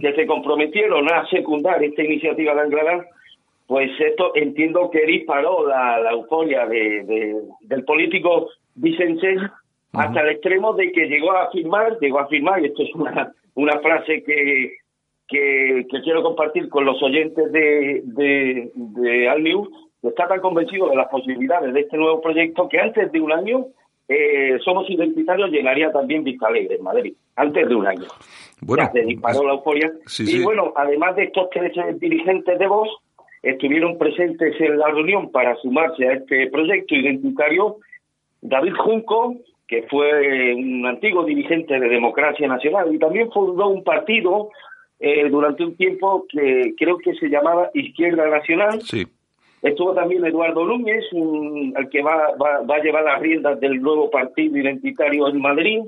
que se comprometieron a secundar esta iniciativa de Angladán, pues esto entiendo que disparó la, la euforia de, del político Vicente hasta el extremo de que llegó a afirmar, llegó a afirmar, y esto es una, una frase que, que, quiero compartir con los oyentes de, de, de Al News, está tan convencido de las posibilidades de este nuevo proyecto que antes de un año eh, Somos Identitarios llenaría también Vista Alegre en Madrid, antes de un año. Bueno, se disparó la euforia. y bueno, además de estos tres dirigentes de voz, estuvieron presentes en la reunión para sumarse a este proyecto identitario David Junco, que fue un antiguo dirigente de Democracia Nacional y también fundó un partido eh, durante un tiempo que creo que se llamaba Izquierda Nacional. Sí Estuvo también Eduardo Núñez, el que va, va, a llevar las riendas del nuevo partido identitario en Madrid.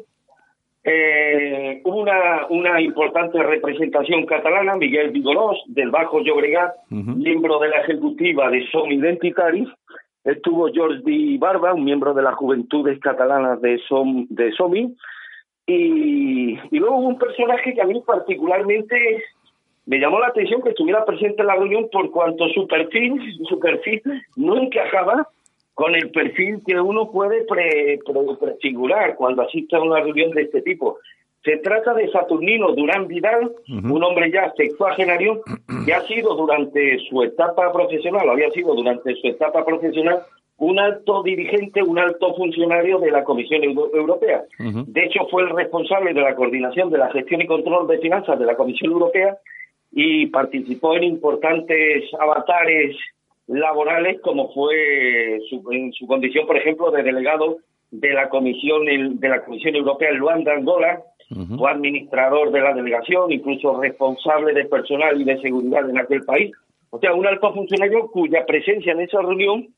Eh, hubo una, una importante representación catalana, Miguel Vigorós, del Bajo Llobregat, miembro de la ejecutiva de Som Identitaris. Estuvo Jordi Barba, un miembro de las Juventudes Catalanas de, Som, de SOMI. Y, y luego hubo un personaje que a mí particularmente me llamó la atención que estuviera presente en la reunión por cuanto su perfil, su perfil no encajaba con el perfil que uno puede prefigurar cuando asiste a una reunión de este tipo. Se trata de Saturnino Durán Vidal, un hombre ya sexuagenario que ha sido durante su etapa profesional, había sido durante su etapa profesional un alto dirigente, un alto funcionario de la Comisión Europea. De hecho, fue el responsable de la coordinación de la gestión y control de finanzas de la Comisión Europea y participó en importantes avatares laborales como fue su, en su condición, por ejemplo, de delegado de la Comisión de la Comisión Europea en Luanda, Angola, o administrador de la delegación, incluso responsable de personal y de seguridad en aquel país. O sea, un alto funcionario cuya presencia en esa reunión,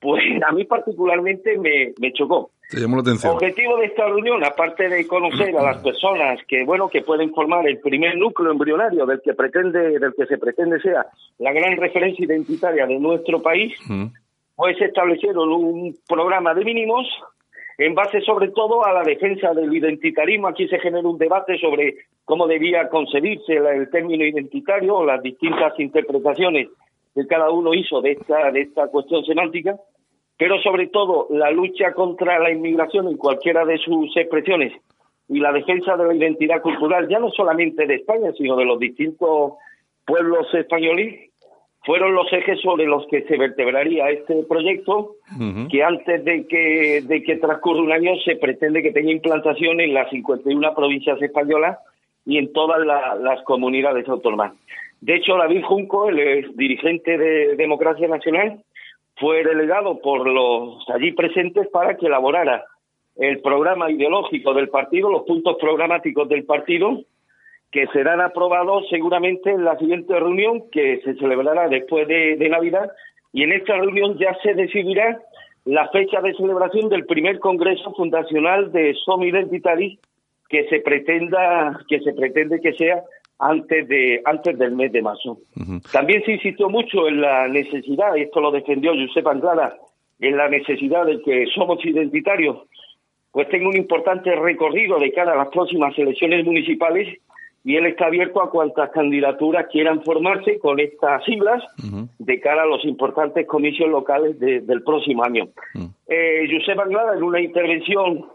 pues a mí particularmente me, me chocó. El objetivo de esta reunión, aparte de conocer a las personas que, bueno, que pueden formar el primer núcleo embrionario del que pretende, del que se pretende sea la gran referencia identitaria de nuestro país, pues establecieron un programa de mínimos en base sobre todo a la defensa del identitarismo. Aquí se genera un debate sobre cómo debía concebirse el término identitario o las distintas interpretaciones que cada uno hizo de esta, de esta cuestión semántica, pero sobre todo la lucha contra la inmigración en cualquiera de sus expresiones y la defensa de la identidad cultural, ya no solamente de España, sino de los distintos pueblos españoles, fueron los ejes sobre los que se vertebraría este proyecto, que antes de que, de que transcurra un año se pretende que tenga implantación en las 51 provincias españolas y en todas las comunidades autónomas. De hecho, David Junco, el dirigente de Democracia Nacional, fue delegado por los allí presentes para que elaborara el programa ideológico del partido, los puntos programáticos del partido, que serán aprobados seguramente en la siguiente reunión que se celebrará después de, Navidad y en esta reunión ya se decidirá la fecha de celebración del primer congreso fundacional de Som Identitaris que se pretenda que se pretende que sea antes de antes del mes de marzo. También se insistió mucho en la necesidad, y esto lo defendió Josep Anglada, en la necesidad de que somos identitarios pues tenga un importante recorrido de cara a las próximas elecciones municipales y él está abierto a cuantas candidaturas quieran formarse con estas siglas de cara a los importantes comicios locales del próximo año. eh, Josep Anglada, en una intervención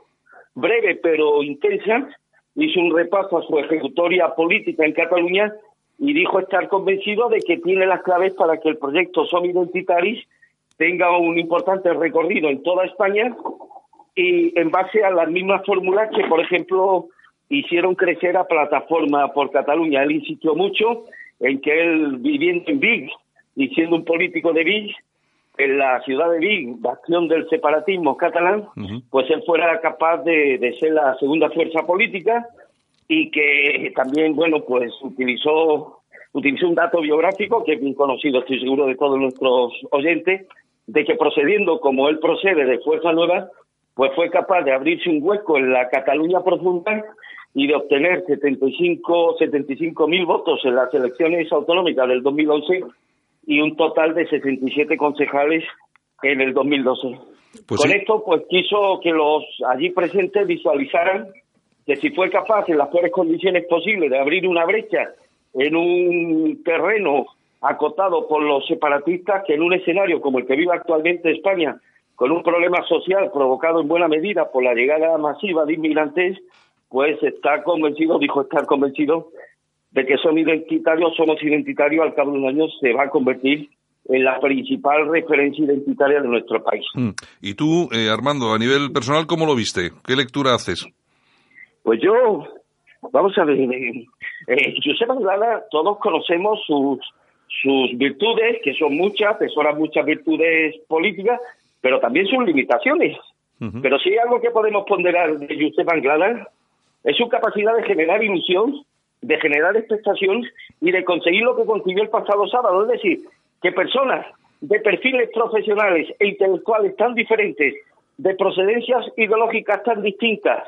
breve pero intensa, hizo un repaso a su ejecutoria política en Cataluña y dijo estar convencido de que tiene las claves para que el proyecto Som Identitaris tenga un importante recorrido en toda España y en base a las mismas fórmulas que, por ejemplo, hicieron crecer a Plataforma por Cataluña. Él insistió mucho en que él, viviendo en Vic y siendo un político de Vic, en la ciudad de Vic, acción del separatismo catalán, pues él fuera capaz de, de, ser la segunda fuerza política y que también, bueno, pues utilizó, utilizó un dato biográfico que es bien conocido, estoy seguro de todos nuestros oyentes, de que procediendo como él procede de Fuerza Nueva, pues fue capaz de abrirse un hueco en la Cataluña profunda y de obtener 75 75 mil votos en las elecciones autonómicas del 2011 y un total de 67 concejales en el 2012. Pues Con esto, pues quiso que los allí presentes visualizaran que si fue capaz en las peores condiciones posibles de abrir una brecha en un terreno acotado por los separatistas, que en un escenario como el que vive actualmente España, con un problema social provocado en buena medida por la llegada masiva de inmigrantes, pues está convencido, dijo estar convencido, de que son identitarios, somos identitarios, al cabo de un año se va a convertir en la principal referencia identitaria de nuestro país. Mm. Y tú, eh, Armando, a nivel personal, ¿cómo lo viste? ¿Qué lectura haces? Pues yo, vamos a ver, eh, eh Josep Anglada, todos conocemos sus, sus virtudes, que son muchas, son muchas virtudes políticas, pero también sus limitaciones. Pero si hay algo que podemos ponderar de Josep Anglada, es su capacidad de generar ilusión, de generar expectación y de conseguir lo que consiguió el pasado sábado. Es decir, que personas de perfiles profesionales e intelectuales tan diferentes, de procedencias ideológicas tan distintas,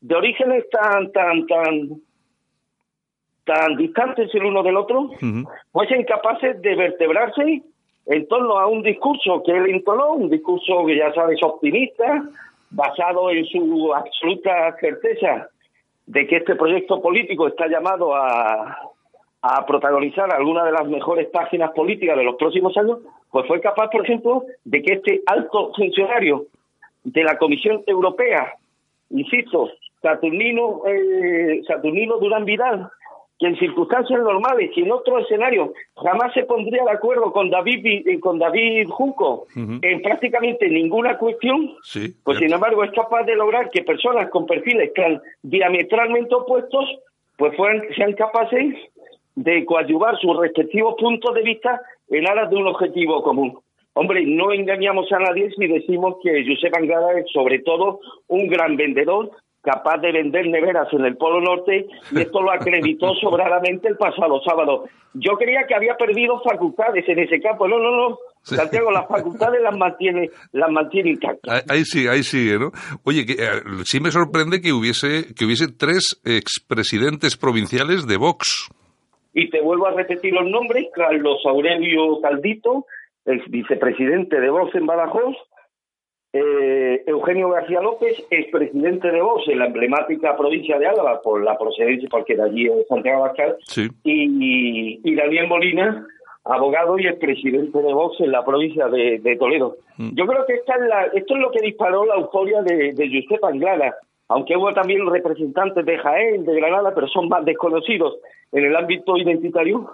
de orígenes tan, tan, tan, tan distantes el uno del otro, pues sean capaces de vertebrarse en torno a un discurso que él entonó, un discurso que ya sabes optimista, basado en su absoluta certeza de que este proyecto político está llamado a, a protagonizar alguna de las mejores páginas políticas de los próximos años, pues fue capaz, por ejemplo, de que este alto funcionario de la Comisión Europea, insisto, Saturnino, eh, Saturnino Durán Vidal, que en circunstancias normales y en otro escenario jamás se pondría de acuerdo con David eh, con David Junco en prácticamente ninguna cuestión, pues sin embargo es capaz de lograr que personas con perfiles tan diametralmente opuestos pues fueran, sean capaces de coadyuvar sus respectivos puntos de vista en aras de un objetivo común. Hombre, no engañamos a nadie si decimos que Josep Angada es sobre todo un gran vendedor capaz de vender neveras en el Polo Norte y esto lo acreditó sobradamente el pasado sábado. Yo creía que había perdido facultades en ese campo. No, no, no. Santiago, las facultades las mantiene, las mantiene intactas. Ahí sí, ahí sigue, ¿no? Oye, que, eh, sí me sorprende que hubiese, que hubiese tres expresidentes provinciales de Vox. Y te vuelvo a repetir los nombres, Carlos Aurelio Caldito, el vicepresidente de Vox en Badajoz, eh, Eugenio García López, expresidente de Vox en la emblemática provincia de Álava, por la procedencia, porque de allí es Santiago Abascal, y, y, Daniel Molina, abogado y expresidente de Vox en la provincia de, Toledo. Mm. Yo creo que esta es la, esto es lo que disparó la euforia de, de Josep Anglada, aunque hubo también representantes de Jaén, de Granada, pero son más desconocidos en el ámbito identitario,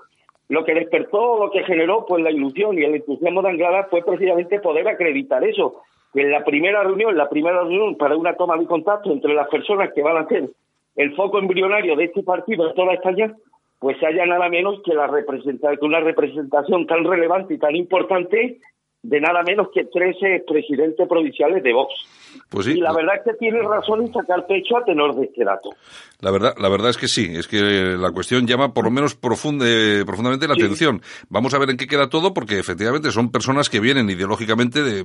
lo que despertó, lo que generó pues la ilusión y el entusiasmo de Anglada fue precisamente poder acreditar eso, en la primera reunión, la primera reunión para una toma de contacto entre las personas que van a ser el foco embrionario de este partido en toda España, pues haya nada menos que la representación, una representación tan relevante y tan importante de nada menos que 13 presidentes provinciales de Vox. Pues y la verdad es que tiene razón en sacar pecho a tenor de este dato. La verdad, la verdad es que sí, es que la cuestión llama por lo menos profunde, profundamente la atención. Vamos a ver en qué queda todo, porque efectivamente son personas que vienen ideológicamente de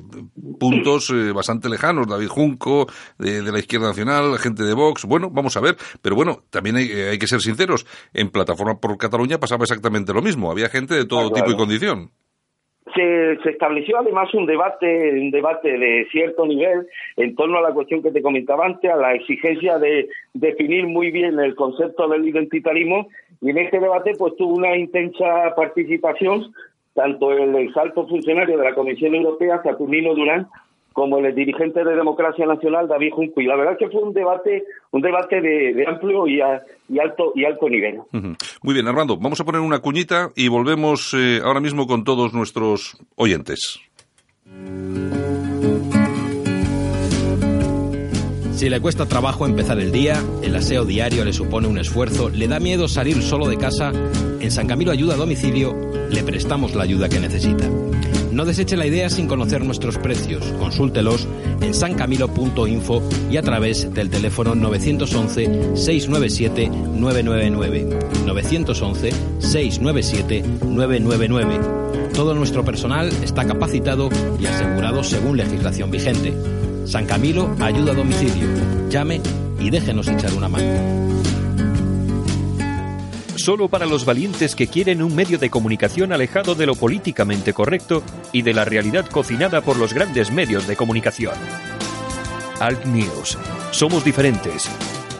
puntos eh, bastante lejanos. David Junco, de, la izquierda nacional, gente de Vox. Bueno, vamos a ver. Pero bueno, también hay, hay que ser sinceros. En Plataforma por Cataluña pasaba exactamente lo mismo. Había gente de todo tipo y condición. Se, se, estableció además un debate, un debate de cierto nivel en torno a la cuestión que te comentaba antes, a la exigencia de definir muy bien el concepto del identitarismo, y en este debate pues tuvo una intensa participación tanto el exalto funcionario de la Comisión Europea, Saturnino Durán, como el dirigente de Democracia Nacional, David Junco. Y la verdad es que fue un debate, un debate de, amplio y, alto y alto nivel. Muy bien, Armando, vamos a poner una cuñita y volvemos eh, ahora mismo con todos nuestros oyentes. Si le cuesta trabajo empezar el día, el aseo diario le supone un esfuerzo, le da miedo salir solo de casa, en San Camilo Ayuda a Domicilio le prestamos la ayuda que necesita. No deseche la idea sin conocer nuestros precios. Consúltelos en sancamilo.info y a través del teléfono 911-697-999. 911-697-999. Todo nuestro personal está capacitado y asegurado según legislación vigente. San Camilo ayuda a domicilio. Llame y déjenos echar una mano. Solo para los valientes que quieren un medio de comunicación alejado de lo políticamente correcto y de la realidad cocinada por los grandes medios de comunicación. Alt News. Somos diferentes.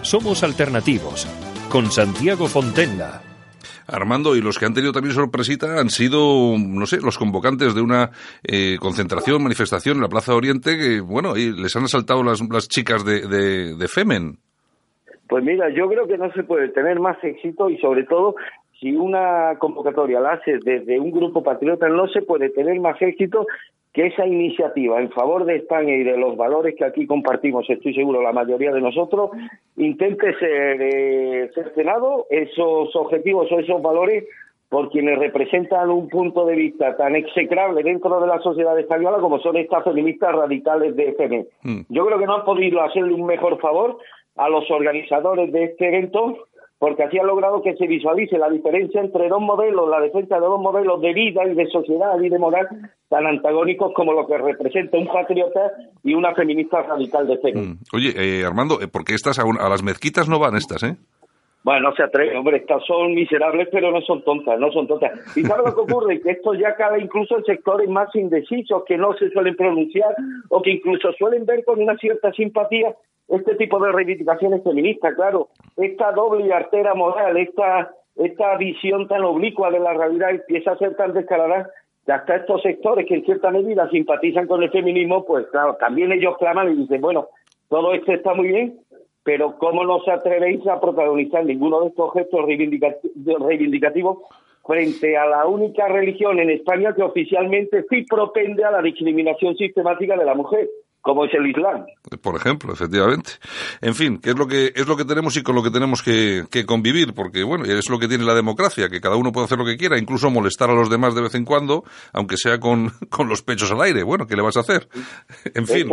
Somos alternativos. Con Santiago Fontenla. Armando, y los que han tenido también sorpresita han sido, no sé, los convocantes de una eh, concentración, manifestación en la Plaza Oriente, que, bueno, les han asaltado las, chicas de Femen. Pues mira, yo creo que no se puede tener más éxito y sobre todo si una convocatoria la hace desde un grupo patriota, no se puede tener más éxito que esa iniciativa en favor de España y de los valores que aquí compartimos, estoy seguro, la mayoría de nosotros, intente ser eh, cercenado esos objetivos o esos valores por quienes representan un punto de vista tan execrable dentro de la sociedad española como son estas feministas radicales de FM. Mm. Yo creo que no han podido hacerle un mejor favor a los organizadores de este evento porque así ha logrado que se visualice la diferencia entre dos modelos, la defensa de dos modelos de vida y de sociedad y de moral tan antagónicos como lo que representa un patriota y una feminista radical de fe. Mm. Oye, eh, Armando, eh, ¿por qué estas a, a, las mezquitas no van estas, eh? Bueno, no se atreve, hombre, estas son miserables, pero no son tontas, no son tontas. ¿Y sabes lo que ocurre? Que esto ya cabe incluso en sectores más indecisos, que no se suelen pronunciar o que incluso suelen ver con una cierta simpatía este tipo de reivindicaciones feministas, claro. Esta doble artera moral, esta, esta visión tan oblicua de la realidad empieza a ser tan descarada que hasta estos sectores que en cierta medida simpatizan con el feminismo, pues claro, también ellos claman y dicen, bueno, todo esto está muy bien, pero ¿cómo no se atrevéis a protagonizar ninguno de estos gestos reivindicativos frente a la única religión en España que oficialmente sí propende a la discriminación sistemática de la mujer? Como es el Islam. Por ejemplo, efectivamente. En fin, que es lo que es lo que tenemos y con lo que tenemos que, convivir, porque bueno, es lo que tiene la democracia, que cada uno puede hacer lo que quiera, incluso molestar a los demás de vez en cuando, aunque sea con, con los pechos al aire. Bueno, ¿qué le vas a hacer? En fin,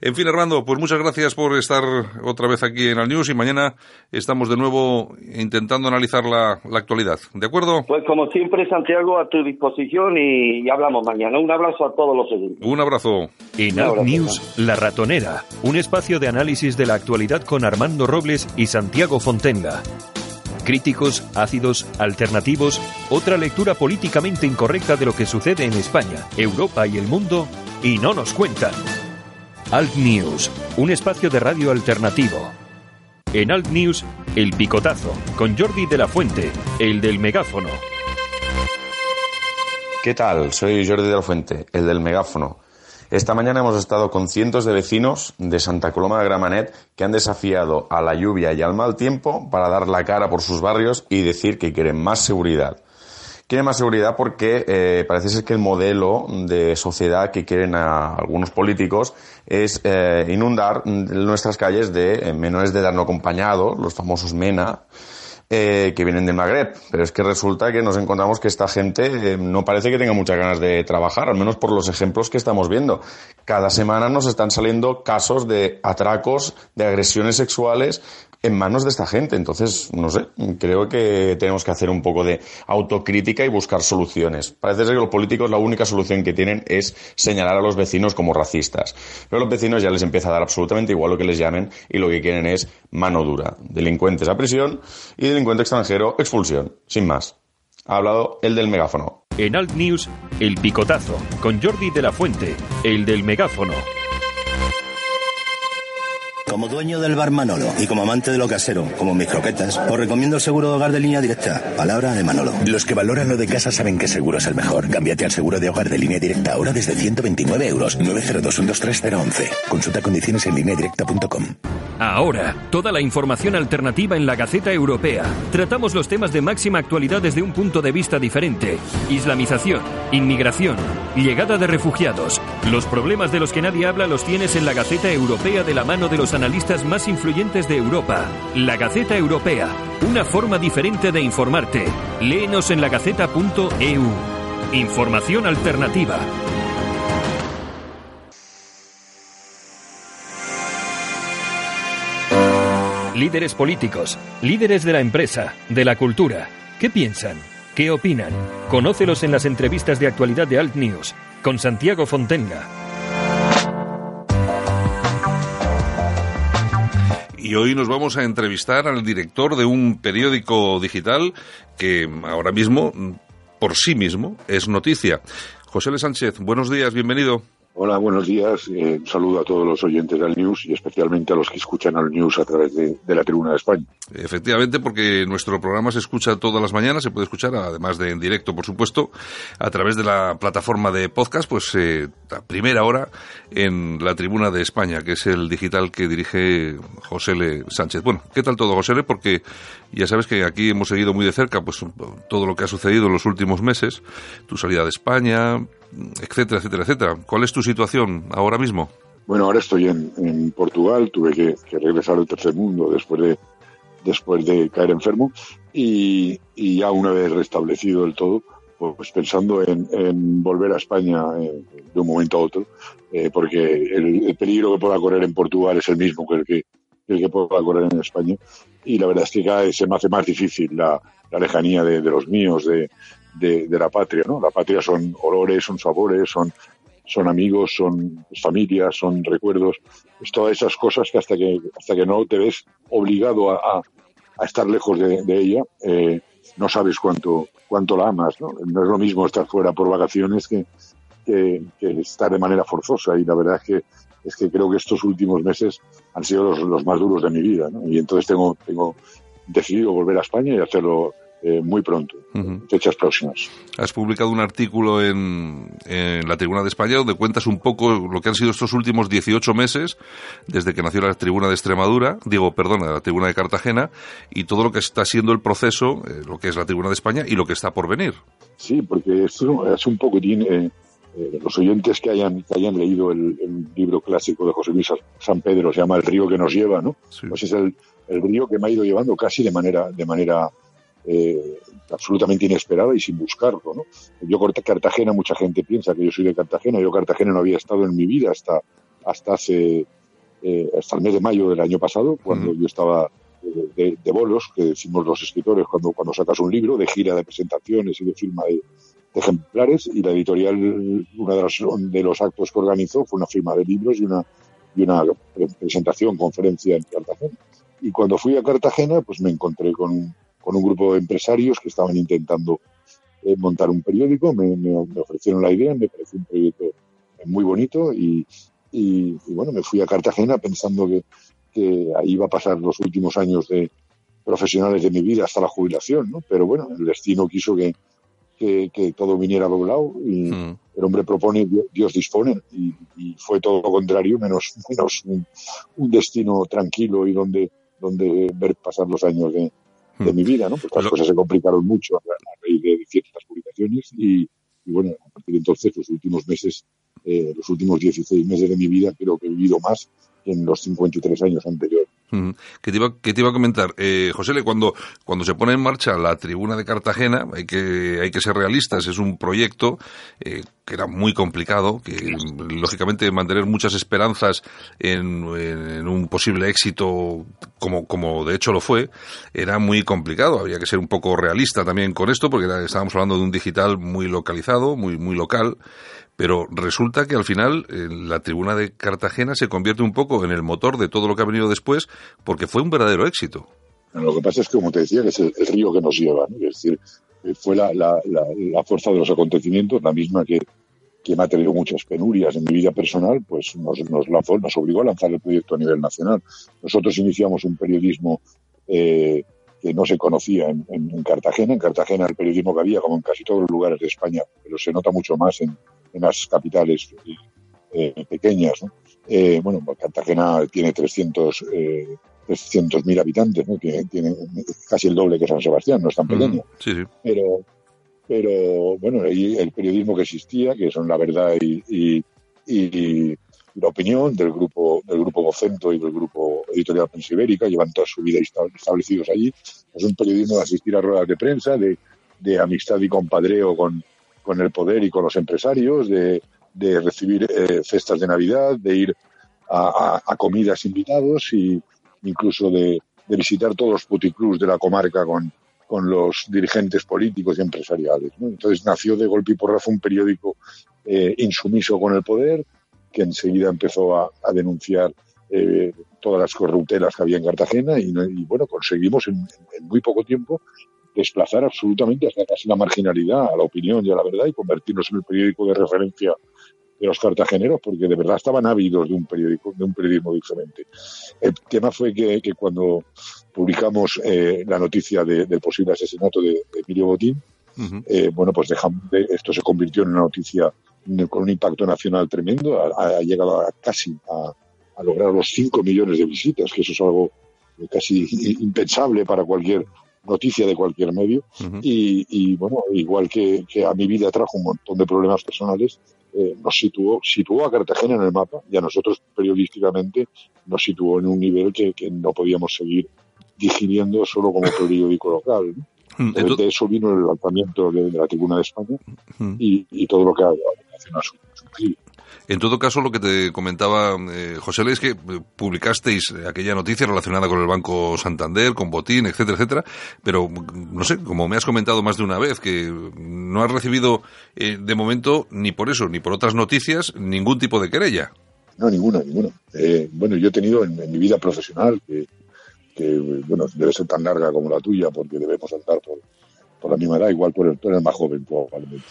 en fin, Armando, pues muchas gracias por estar otra vez aquí en el News y mañana estamos de nuevo intentando analizar la, la actualidad. ¿De acuerdo? Pues como siempre, Santiago, a tu disposición y, hablamos mañana. Un abrazo a todos los oyentes. Un abrazo. En News la Ratonera, un espacio de análisis de la actualidad con Armando Robles y Santiago Fontenga. Críticos, ácidos, alternativos, otra lectura políticamente incorrecta de lo que sucede en España, Europa y el mundo, y no nos cuentan. Alt News, un espacio de radio alternativo. En Alt News, El Picotazo, con Jordi de la Fuente, el del megáfono. ¿Qué tal? Soy Jordi de la Fuente, el del megáfono. Esta mañana hemos estado con cientos de vecinos de Santa Coloma de Gramanet que han desafiado a la lluvia y al mal tiempo para dar la cara por sus barrios y decir que quieren más seguridad. Quieren más seguridad porque eh, parece ser que el modelo de sociedad que quieren a algunos políticos es eh, inundar nuestras calles de eh, menores de edad no acompañados, los famosos MENA, eh, que vienen del Magreb. Pero es que resulta que nos encontramos que esta gente eh, no parece que tenga muchas ganas de trabajar, al menos por los ejemplos que estamos viendo. Cada semana nos están saliendo casos de atracos, de agresiones sexuales en manos de esta gente. Entonces, no sé, creo que tenemos que hacer un poco de autocrítica y buscar soluciones. Parece ser que los políticos la única solución que tienen es señalar a los vecinos como racistas. Pero a los vecinos ya les empieza a dar absolutamente igual lo que les llamen y lo que quieren es mano dura. Delincuentes a prisión y delincuente extranjero expulsión. Sin más. Ha hablado el del megáfono. En Alt News, El Picotazo, con Jordi de la Fuente, el del megáfono. Como dueño del bar Manolo y como amante de lo casero, como mis croquetas, os recomiendo el seguro de hogar de línea directa. Palabra de Manolo. Los que valoran lo de casa saben que seguro es el mejor. Cámbiate al seguro de hogar de línea directa ahora desde 129 euros. 902-123-011. Consulta condiciones en lineadirecta.com. Ahora, toda la información alternativa en la Gaceta Europea. Tratamos los temas de máxima actualidad desde un punto de vista diferente. Islamización, inmigración, llegada de refugiados. Los problemas de los que nadie habla los tienes en la Gaceta Europea de la mano de los analistas más influyentes de Europa. La Gaceta Europea, una forma diferente de informarte. Léenos en lagaceta.eu. Información alternativa. Líderes políticos, líderes de la empresa, de la cultura. ¿Qué piensan? ¿Qué opinan? Conócelos en las entrevistas de actualidad de Alt News con Santiago Fontenga. Y hoy nos vamos a entrevistar al director de un periódico digital que ahora mismo, por sí mismo, es noticia. José L. Sánchez, buenos días, bienvenido. Hola, buenos días. Eh, un saludo a todos los oyentes del News y especialmente a los que escuchan al News a través de, de, la Tribuna de España. Efectivamente, porque nuestro programa se escucha todas las mañanas, se puede escuchar, además de en directo, por supuesto, a través de la plataforma de podcast, pues eh, primera hora en la Tribuna de España, que es el digital que dirige José L. Sánchez. Bueno, ¿qué tal todo, José L? Porque ya sabes que aquí hemos seguido muy de cerca pues todo lo que ha sucedido en los últimos meses, tu salida de España, etcétera, etcétera, etcétera. ¿Cuál es tu situación ahora mismo? Bueno, ahora estoy en, Portugal, tuve que, regresar al tercer mundo después de, después de caer enfermo y, ya una vez restablecido del todo, pues pensando en, volver a España eh, de un momento a otro, eh, porque el, el, peligro que pueda correr en Portugal es el mismo que el que, el que pueda correr en España y la verdad es que se me hace más difícil la, la lejanía de, de los míos, de, de, la patria, ¿no? La patria son olores, son sabores, son, son amigos, son familias, son recuerdos, es todas esas cosas que hasta que, hasta que no te ves obligado a, a, estar lejos de, de ella, eh, no sabes cuánto, cuánto la amas, ¿no? No es lo mismo estar fuera por vacaciones que, que, estar de manera forzosa y la verdad es que es que creo que estos últimos meses han sido los, los más duros de mi vida, ¿no? Y entonces tengo, tengo decidido volver a España y hacerlo eh, muy pronto, uh -huh. fechas próximas. Has publicado un artículo en, en, la Tribuna de España donde cuentas un poco lo que han sido estos últimos 18 meses desde que nació la Tribuna de Extremadura, digo, perdona, la Tribuna de Cartagena y todo lo que está siendo el proceso, eh, lo que es la Tribuna de España y lo que está por venir. Sí, porque esto es un poquitín... Eh, eh, los oyentes que hayan, que hayan leído el, el, libro clásico de José Luis San Pedro, se llama El río que nos lleva, ¿no? Sí. Pues es el, el, río que me ha ido llevando casi de manera, de manera eh, absolutamente inesperada y sin buscarlo, ¿no? Yo Cartagena, mucha gente piensa que yo soy de Cartagena, yo Cartagena no había estado en mi vida hasta, hasta hace, eh, hasta el mes de mayo del año pasado, cuando uh -huh. yo estaba de, de, bolos, que decimos los escritores cuando, cuando sacas un libro, de gira de presentaciones y de firma de, de ejemplares y la editorial, uno de los, de los actos que organizó fue una firma de libros y una, y una presentación, conferencia en Cartagena. Y cuando fui a Cartagena, pues me encontré con, con un grupo de empresarios que estaban intentando eh, montar un periódico, me, ofrecieron la idea, me pareció un proyecto muy bonito y, y, bueno, me fui a Cartagena pensando que, que, ahí iba a pasar los últimos años de profesionales de mi vida hasta la jubilación, ¿no? Pero bueno, el destino quiso que, que, todo viniera doblado y hmm. el hombre propone, Dios dispone y, fue todo lo contrario, menos, menos un, destino tranquilo y donde, donde ver pasar los años de, de hmm. mi vida, ¿no? Porque las cosas se complicaron mucho a, raíz de ciertas publicaciones y, bueno, a partir de entonces los últimos meses, eh, los últimos 16 meses de mi vida creo que he vivido más que en los 53 años anteriores. Que te, iba, que te iba a comentar, eh, José, cuando, cuando se pone en marcha la tribuna de Cartagena, hay que, hay que ser realistas, es un proyecto eh, que era muy complicado, que lógicamente mantener muchas esperanzas en, un posible éxito, como, como de hecho lo fue, era muy complicado. Había que ser un poco realista también con esto, porque estábamos hablando de un digital muy localizado, muy, muy local. Pero resulta que al final la tribuna de Cartagena se convierte un poco en el motor de todo lo que ha venido después, porque fue un verdadero éxito. Lo que pasa es que, como te decía, que es el, río que nos lleva, es decir, eh, fue la, fuerza de los acontecimientos, la misma que, me ha tenido muchas penurias en mi vida personal, pues nos, nos, lanzó, nos obligó a lanzar el proyecto a nivel nacional. Nosotros iniciamos un periodismo eh, que no se conocía en, en, Cartagena. En Cartagena el periodismo que había, como en casi todos los lugares de España, pero se nota mucho más en, en las capitales eh, pequeñas. Eh, bueno, pues Cartagena tiene 300 eh, mil habitantes, ¿no? que tiene casi el doble que San Sebastián, no es tan pequeño. Pero, pero bueno, el periodismo que existía, que son la verdad y, la opinión del grupo del grupo Vocento y del grupo editorial Prensa Ibérica, llevan toda su vida establecidos allí. Es un periodismo de asistir a ruedas de prensa, de, de amistad y compadreo con, con el poder y con los empresarios, de, de recibir eh, cestas de Navidad, de ir a, comidas invitados y incluso de, visitar todos los puticlubs de la comarca con, con los dirigentes políticos y empresariales. Entonces nació de golpe y porrazo un periódico eh, insumiso con el poder, que enseguida empezó a, a denunciar eh, todas las corruptelas que había en Cartagena y, y bueno, conseguimos en, en, muy poco tiempo desplazar absolutamente hasta casi la marginalidad a la opinión y a la verdad y convertirnos en el periódico de referencia de los cartageneros porque de verdad estaban ávidos de un periódico de un periodismo diferente. El tema fue que, cuando publicamos eh, la noticia del posible asesinato de, Emilio Botín eh, bueno pues dejamos, esto se convirtió en una noticia con un impacto nacional tremendo ha, llegado a casi a, a lograr los 5 millones de visitas que eso es algo casi impensable para cualquier noticia de cualquier medio y, bueno, igual que, a mi vida trajo un montón de problemas personales, eh, nos situó, situó a Cartagena en el mapa y a nosotros periodísticamente nos situó en un nivel que, no podíamos seguir digiriendo solo como periódico local. Mm, de eso vino el lanzamiento de, la Tribuna de España y, todo lo que ha sufrido. En todo caso, lo que te comentaba eh, José Luis, que eh, publicasteis aquella noticia relacionada con el Banco Santander, con Botín, etcétera, etcétera, pero no sé, como me has comentado más de una vez, que no has recibido eh, de momento, ni por eso, ni por otras noticias, ningún tipo de querella. No, ninguna, ninguna. bueno, yo he tenido en, mi vida profesional, que, bueno, debe ser tan larga como la tuya, porque debemos andar por, por la misma edad, igual por el, eres más joven probablemente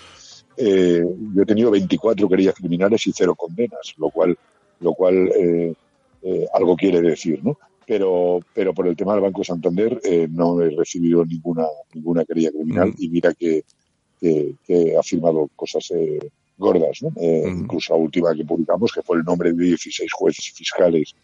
eh, yo he tenido 24 querellas criminales y cero condenas, lo cual, lo cual eh, eh, algo quiere decir, ¿no? Pero, pero por el tema del Banco Santander no he recibido ninguna, ninguna querella criminal mm. y mira que, que, ha firmado cosas gordas, ¿no? Mm. Incluso la última que publicamos, que fue el nombre de 16 jueces y fiscales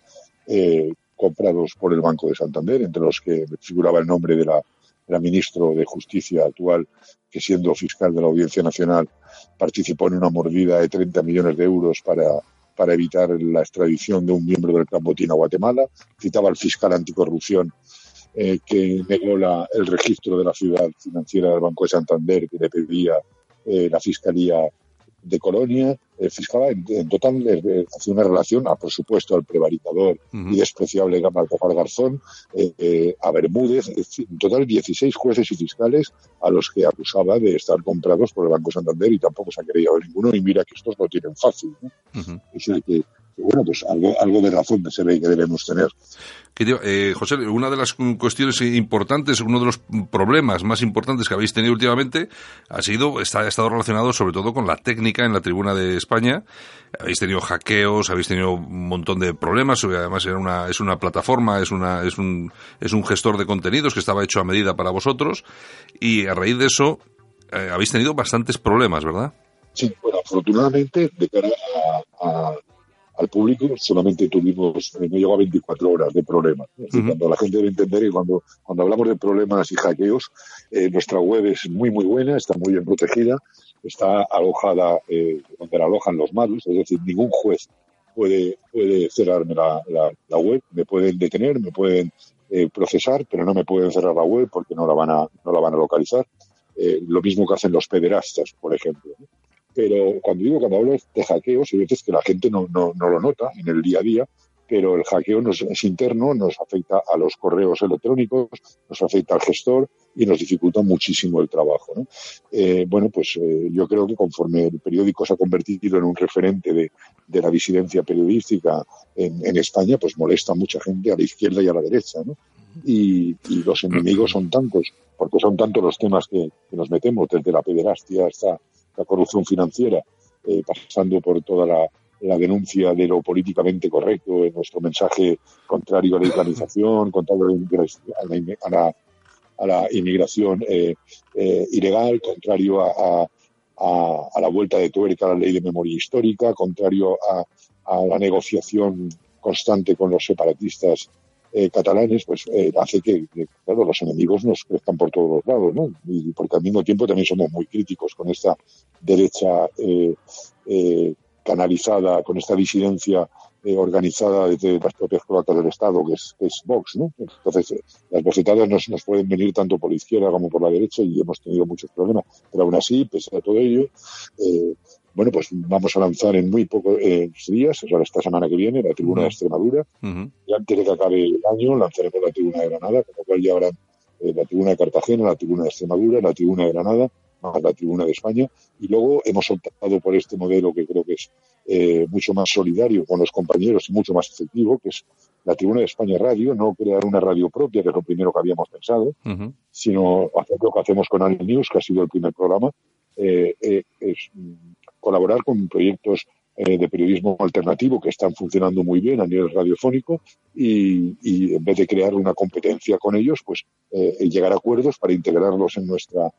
comprados por el Banco de Santander, entre los que figuraba el nombre de la, de la ministro de Justicia actual, que siendo fiscal de la Audiencia Nacional participó en una mordida de 30 millones de euros para, para evitar la extradición de un miembro del Campo a Guatemala. Citaba al fiscal anticorrupción eh, que negó la, el registro de la ciudad financiera del Banco de Santander que le pedía eh, la Fiscalía de Colonia, eh, fiscaba en, total eh, hacía una relación a, por supuesto, al prevaricador y despreciable Gamal Garzón, eh, eh, a Bermúdez, en total 16 jueces y fiscales a los que acusaba de estar comprados por el Banco Santander y tampoco se ha creído ninguno y mira que estos lo tienen fácil. ¿no? Que, bueno, pues algo, algo de razón se ve que debemos tener. Eh, José, una de las cuestiones importantes, uno de los problemas más importantes que habéis tenido últimamente ha sido, está, ha estado relacionado sobre todo con la técnica en la tribuna de España. Habéis tenido hackeos, habéis tenido un montón de problemas, además era una, es una plataforma, es una, es un, es un gestor de contenidos que estaba hecho a medida para vosotros y a raíz de eso eh, habéis tenido bastantes problemas, ¿verdad? Sí, bueno, afortunadamente, de cara a al público solamente tuvimos, eh, no llegó a 24 horas de problemas. Cuando la gente debe entender que cuando, cuando hablamos de problemas y hackeos, eh, nuestra web es muy, muy buena, está muy bien protegida, está alojada eh, donde la alojan los malos, es decir, ningún juez puede, puede cerrarme la, la, web, me pueden detener, me pueden procesar, pero no me pueden cerrar la web porque no la van a, no la van a localizar. lo mismo que hacen los pederastas, por ejemplo. Pero cuando digo, cuando hablo de hackeos, hay veces que la gente no, no, no lo nota en el día a día, pero el hackeo nos, es interno, nos afecta a los correos electrónicos, nos afecta al gestor y nos dificulta muchísimo el trabajo. Eh, bueno, pues eh, yo creo que conforme el periódico se ha convertido en un referente de, de la disidencia periodística en, España, pues molesta a mucha gente a la izquierda y a la derecha. ¿no? Y, y los enemigos son tantos, porque son tantos los temas que nos metemos, desde la pederastia hasta la corrupción financiera, eh, pasando por toda la, denuncia de lo políticamente correcto, en nuestro mensaje contrario a la islamización, contrario a la, a la, inmigración eh, eh, ilegal, contrario a, a, la vuelta de tuerca a la ley de memoria histórica, contrario a, la negociación constante con los separatistas eh, catalanes, pues eh, hace que, claro, los enemigos nos crezcan por todos los lados, ¿no? Y porque al mismo tiempo también somos muy críticos con esta derecha eh, canalizada, con esta disidencia organizada desde las propias cloacas del Estado, que es, es Vox, ¿no? Entonces, las bofetadas nos, nos pueden venir tanto por la izquierda como por la derecha y hemos tenido muchos problemas. Pero aún así, pese a todo ello, bueno, pues vamos a lanzar en muy pocos días, o sea, esta semana que viene, la tribuna de Extremadura. Y antes de que acabe el año lanzaremos la tribuna de Granada, con lo cual ya habrán eh, la tribuna de Cartagena, la tribuna de Extremadura, la tribuna de Granada, más la tribuna de España. Y luego hemos optado por este modelo que creo que es eh, mucho más solidario con los compañeros y mucho más efectivo, que es la tribuna de España Radio, no crear una radio propia, que es lo primero que habíamos pensado, sino hacer lo que hacemos con Al News, que ha sido el primer programa, eh, es colaborar con proyectos eh, de periodismo alternativo que están funcionando muy bien a nivel radiofónico y, en vez de crear una competencia con ellos, pues eh, llegar a acuerdos para integrarlos en nuestra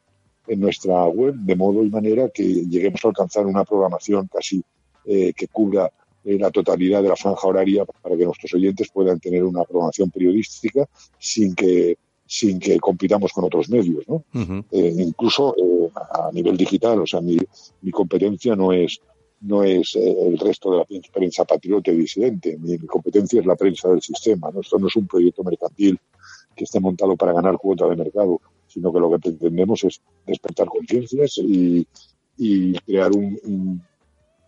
en nuestra web de modo y manera que lleguemos a alcanzar una programación casi eh, que cubra la totalidad de la franja horaria para que nuestros oyentes puedan tener una programación periodística sin que sin que compitamos con otros medios, ¿no? incluso a nivel digital, o sea, mi, mi competencia no es no es eh, el resto de la prensa patriota y disidente. Mi, competencia es la prensa del sistema. ¿no? Esto no es un proyecto mercantil que esté montado para ganar cuota de mercado, sino que lo que pretendemos es despertar conciencias y, y, crear un,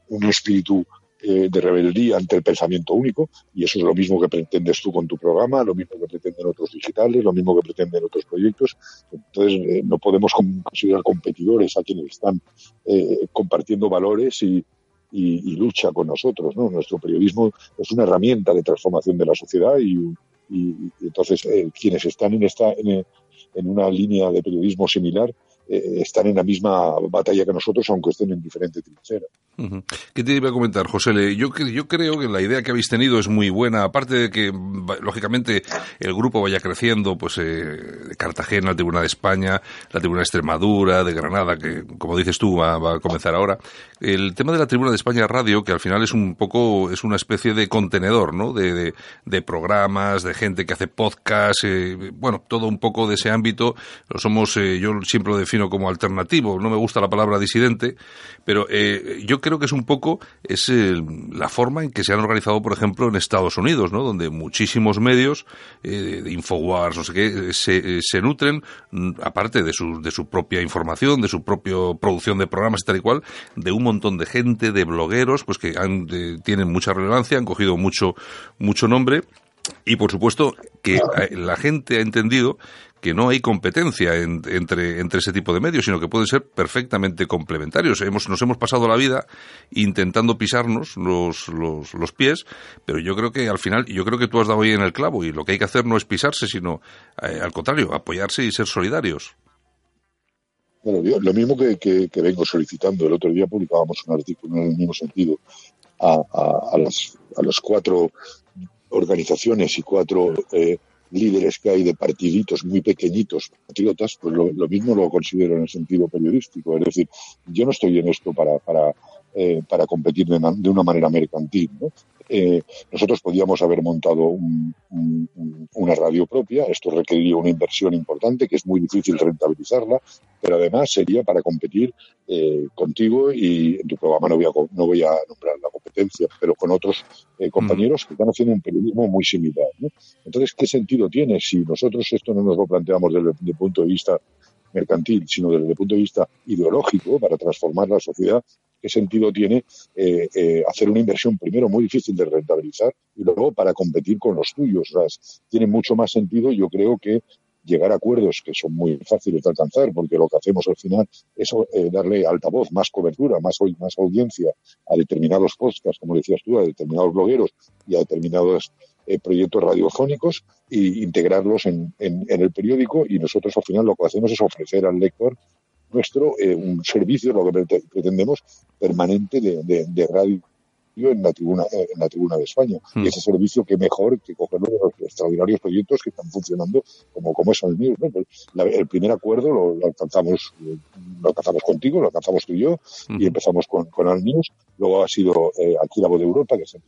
un espíritu eh, de rebeldía ante el pensamiento único, y eso es lo mismo que pretendes tú con tu programa, lo mismo que pretenden otros digitales, lo mismo que pretenden otros proyectos. Entonces, eh, no podemos considerar competidores a quienes están eh, compartiendo valores y, y, lucha con nosotros. ¿no? Nuestro periodismo es una herramienta de transformación de la sociedad y, y entonces quienes están en, esta, en, en una línea de periodismo similar eh, están en la misma batalla que nosotros, aunque estén en diferente trinchera. ¿Qué te iba a comentar, José? Yo, yo creo que la idea que habéis tenido es muy buena, aparte de que, lógicamente, el grupo vaya creciendo, pues, eh, Cartagena, la Tribuna de España, la Tribuna de Extremadura, de Granada, que, como dices tú, va, a comenzar ahora. El tema de la Tribuna de España Radio, que al final es un poco, es una especie de contenedor, ¿no? De, de, programas, de gente que hace podcast, eh, bueno, todo un poco de ese ámbito. Lo somos, eh, yo siempre lo defino como alternativo. No me gusta la palabra disidente, pero eh, yo creo que es un poco es la forma en que se han organizado, por ejemplo, en Estados Unidos, ¿no? Donde muchísimos medios eh, de Infowars, no sé qué, se, se nutren, mm, aparte de su, de su propia información, de su propia producción de programas y tal y cual, de un montón de gente, de blogueros, pues que han, tienen mucha relevancia, han cogido mucho, mucho nombre y por supuesto que eh, la gente ha entendido que no hay competencia entre, entre ese tipo de medios, sino que pueden ser perfectamente complementarios. Hemos, nos hemos pasado la vida intentando pisarnos los, los, los pies, pero yo creo que al final, yo creo que tú has dado ahí en el clavo y lo que hay que hacer no es pisarse, sino eh, al contrario, apoyarse y ser solidarios. Bueno, lo mismo que, vengo solicitando. El otro día publicábamos un artículo en el mismo sentido a, a, las, a las cuatro organizaciones y cuatro eh, líderes que hay de partiditos muy pequeñitos, patriotas, pues lo, mismo lo considero en el sentido periodístico. Es decir, yo no estoy en esto para, para, eh, para competir de, de, una manera mercantil. ¿no? Eh, nosotros podíamos haber montado una radio propia, esto requeriría una inversión importante que es muy difícil rentabilizarla, pero además sería para competir eh, contigo y en tu programa no voy, a, no voy a nombrar la competencia, pero con otros eh, compañeros que están haciendo un periodismo muy similar. Entonces, ¿qué sentido tiene si nosotros esto no nos lo planteamos desde el punto de vista mercantil, sino desde el punto de vista ideológico para transformar la sociedad, qué sentido tiene eh, eh, hacer una inversión primero muy difícil de rentabilizar y luego para competir con los tuyos. tiene mucho más sentido, yo creo que llegar a acuerdos que son muy fáciles de alcanzar, porque lo que hacemos al final es eh, darle altavoz, más cobertura, más, audiencia a determinados podcasts, como decías tú, a determinados blogueros y a determinados proyectos radiofónicos e integrarlos en, el periódico y nosotros al final lo que hacemos es ofrecer al lector nuestro eh, un servicio, lo que pretendemos, permanente de, de, radio en la tribuna eh, en la tribuna de España hmm. y ese servicio que mejor que cogerlo de los extraordinarios proyectos que están funcionando como como es el mío pues, el primer acuerdo lo, alcanzamos lo alcanzamos contigo lo alcanzamos tú y yo y hmm. empezamos con con Al News luego ha sido eh, aquí la voz de Europa que se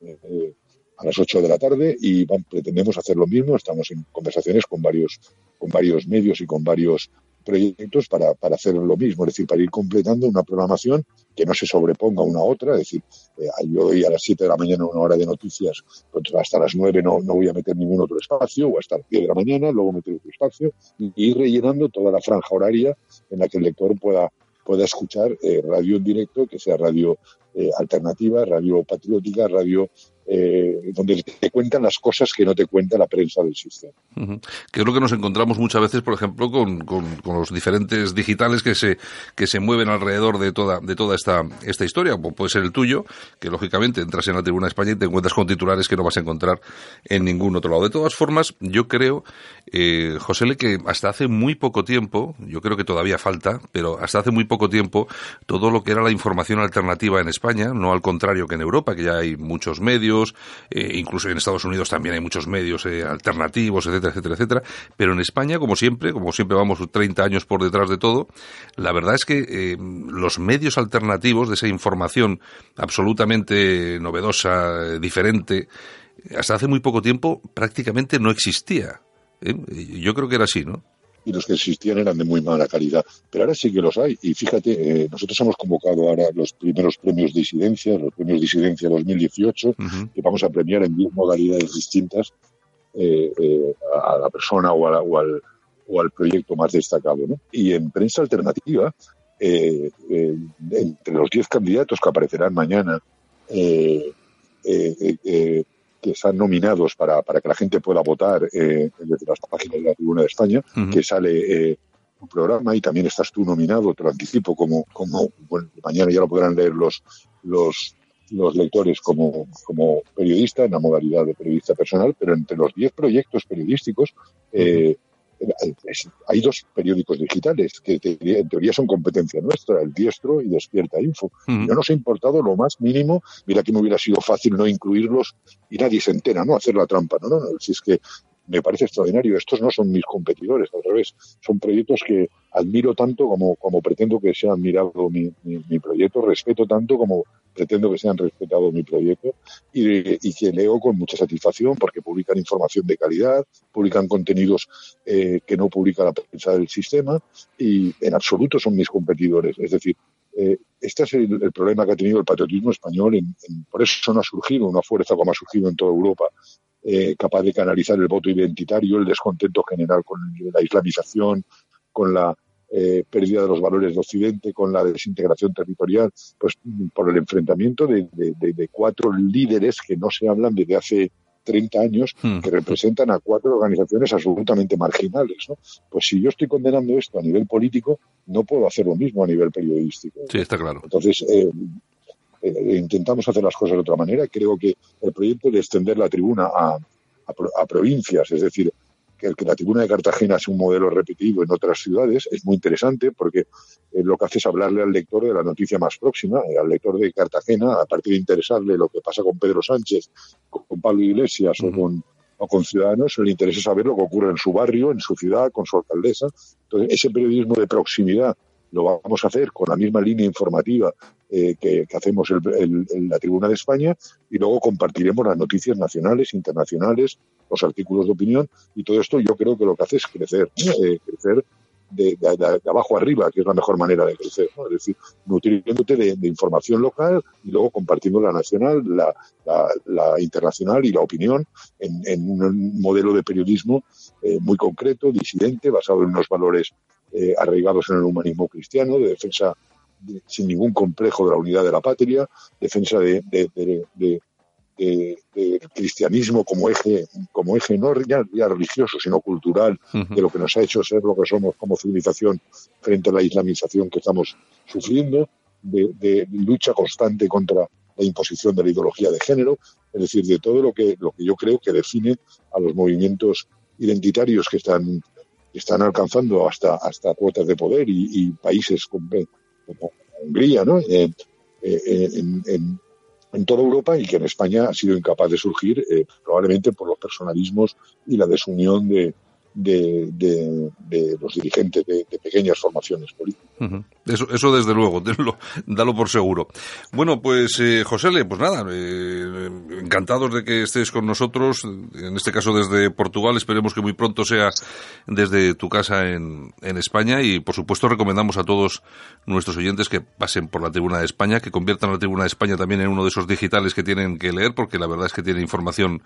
eh, a las 8 de la tarde y pretendemos hacer lo mismo estamos en conversaciones con varios con varios medios y con varios proyectos para, para hacer lo mismo, es decir, para ir completando una programación que no se sobreponga una a otra, es decir, eh, yo hoy a las 7 de la mañana una hora de noticias, hasta las 9 no, no voy a meter ningún otro espacio, o hasta las 10 de la mañana, luego meter otro espacio, y ir rellenando toda la franja horaria en la que el lector pueda, pueda escuchar eh, radio en directo, que sea radio eh, alternativa, radio patriótica, radio eh, donde te cuentan las cosas que no te cuenta la prensa del sistema. Que es lo que nos encontramos muchas veces, por ejemplo, con, los diferentes digitales que se, que se mueven alrededor de toda, de toda esta, esta historia, puede ser el tuyo, que lógicamente entras en la Tribuna de España y te encuentras con titulares que no vas a encontrar en ningún otro lado. De todas formas, yo creo, eh, José que hasta hace muy poco tiempo, yo creo que todavía falta, pero hasta hace muy poco tiempo, todo lo que era la información alternativa en España, no al contrario que en Europa, que ya hay muchos medios, eh, incluso en Estados Unidos también hay muchos medios eh, alternativos, etcétera, etcétera, etcétera. Pero en España, como siempre, como siempre vamos 30 años por detrás de todo, la verdad es que eh, los medios alternativos de esa información absolutamente novedosa, diferente, hasta hace muy poco tiempo prácticamente no existía. Yo creo que era así, ¿no? Y los que existían eran de muy mala calidad. Pero ahora sí que los hay. Y fíjate, eh, nosotros hemos convocado ahora los primeros premios de disidencia, los premios de disidencia 2018, que vamos a premiar en 10 modalidades distintas eh, eh, a la persona o, o, al, o, al, proyecto más destacado. ¿no? Y en prensa alternativa, entre los 10 candidatos que aparecerán mañana, que están nominados para, para que la gente pueda votar eh, desde las páginas de la Tribuna de España, que sale eh, un programa y también estás tú nominado, te lo anticipo, como, como bueno, mañana ya lo podrán leer los, los, los lectores como, como periodista en la modalidad de periodista personal, pero entre los 10 proyectos periodísticos eh, hay dos periódicos digitales que en teoría son competencia nuestra, el Diestro y Despierta Info. No nos ha importado lo más mínimo, mira que me hubiera sido fácil no incluirlos y nadie se entera, ¿no? Hacer la trampa, ¿no? no, no si es que me parece extraordinario. Estos no son mis competidores, al revés. Son proyectos que admiro tanto como, como pretendo que sea admirado mi, mi, proyecto, respeto tanto como pretendo que sean respetado mi proyecto y, que leo con mucha satisfacción porque publican información de calidad, publican contenidos eh, que no publica la prensa del sistema y en absoluto son mis competidores. Es decir, eh, este es el, problema que ha tenido el patriotismo español, por eso no ha surgido una fuerza como ha surgido en toda Europa, eh, capaz de canalizar el voto identitario, el descontento general con la islamización, con la eh, pérdida de los valores de Occidente, con la desintegración territorial, pues por el enfrentamiento de, cuatro líderes que no se hablan desde hace 30 años Hmm. que representan a cuatro organizaciones absolutamente marginales. ¿no? Pues si yo estoy condenando esto a nivel político, no puedo hacer lo mismo a nivel periodístico. Sí, está claro. Entonces, eh, eh, intentamos hacer las cosas de otra manera. Creo que el proyecto de extender la tribuna a, a a provincias, es decir, que, la tribuna de Cartagena sea un modelo repetido en otras ciudades, es muy interesante porque eh, lo que hace es hablarle al lector de la noticia más próxima, eh, al lector de Cartagena, a partir de interesarle lo que pasa con Pedro Sánchez, con, con Pablo Iglesias o con o con ciudadanos, le interesa saber lo que ocurre en su barrio, en su ciudad, con su alcaldesa. Entonces, ese periodismo de proximidad lo vamos a hacer con la misma línea informativa eh, que, hacemos el- la Tribuna de España y luego compartiremos las noticias nacionales, internacionales, los artículos de opinión y todo esto yo creo que lo que hace es crecer, eh, crecer de, abajo arriba, que es la mejor manera de crecer, ¿no? es decir, nutriéndote de, de información local y luego compartiendo la nacional, la, internacional y la opinión en, en un modelo de periodismo eh, muy concreto, disidente, basado en unos valores eh, arraigados en el humanismo cristiano, de defensa de- sin ningún complejo de la unidad de la patria, defensa de, cristianismo como eje, como eje no ya, ya religioso, sino cultural, de lo que nos ha hecho ser lo que somos como civilización frente a la islamización que estamos sufriendo, de, de lucha constante contra la imposición de la ideología de género, es decir, de todo lo que, lo que yo creo que define a los movimientos identitarios que están, están alcanzando hasta, hasta cuotas de poder y, países como, Hungría, ¿no? Eh, eh, en, en- en toda Europa y que en España ha sido incapaz de surgir eh, probablemente por los personalismos y la desunión de, de, los dirigentes de, pequeñas formaciones políticas. Eso, eso desde luego, tenlo- dalo por seguro. Bueno, pues eh, Josele, pues nada, eh, encantados de que estés con nosotros, en este caso desde Portugal, esperemos que muy pronto sea desde tu casa en, en España y por supuesto recomendamos a todos nuestros oyentes que pasen por la Tribuna de España, que conviertan la Tribuna de España también en uno de esos digitales que tienen que leer, porque la verdad es que tiene información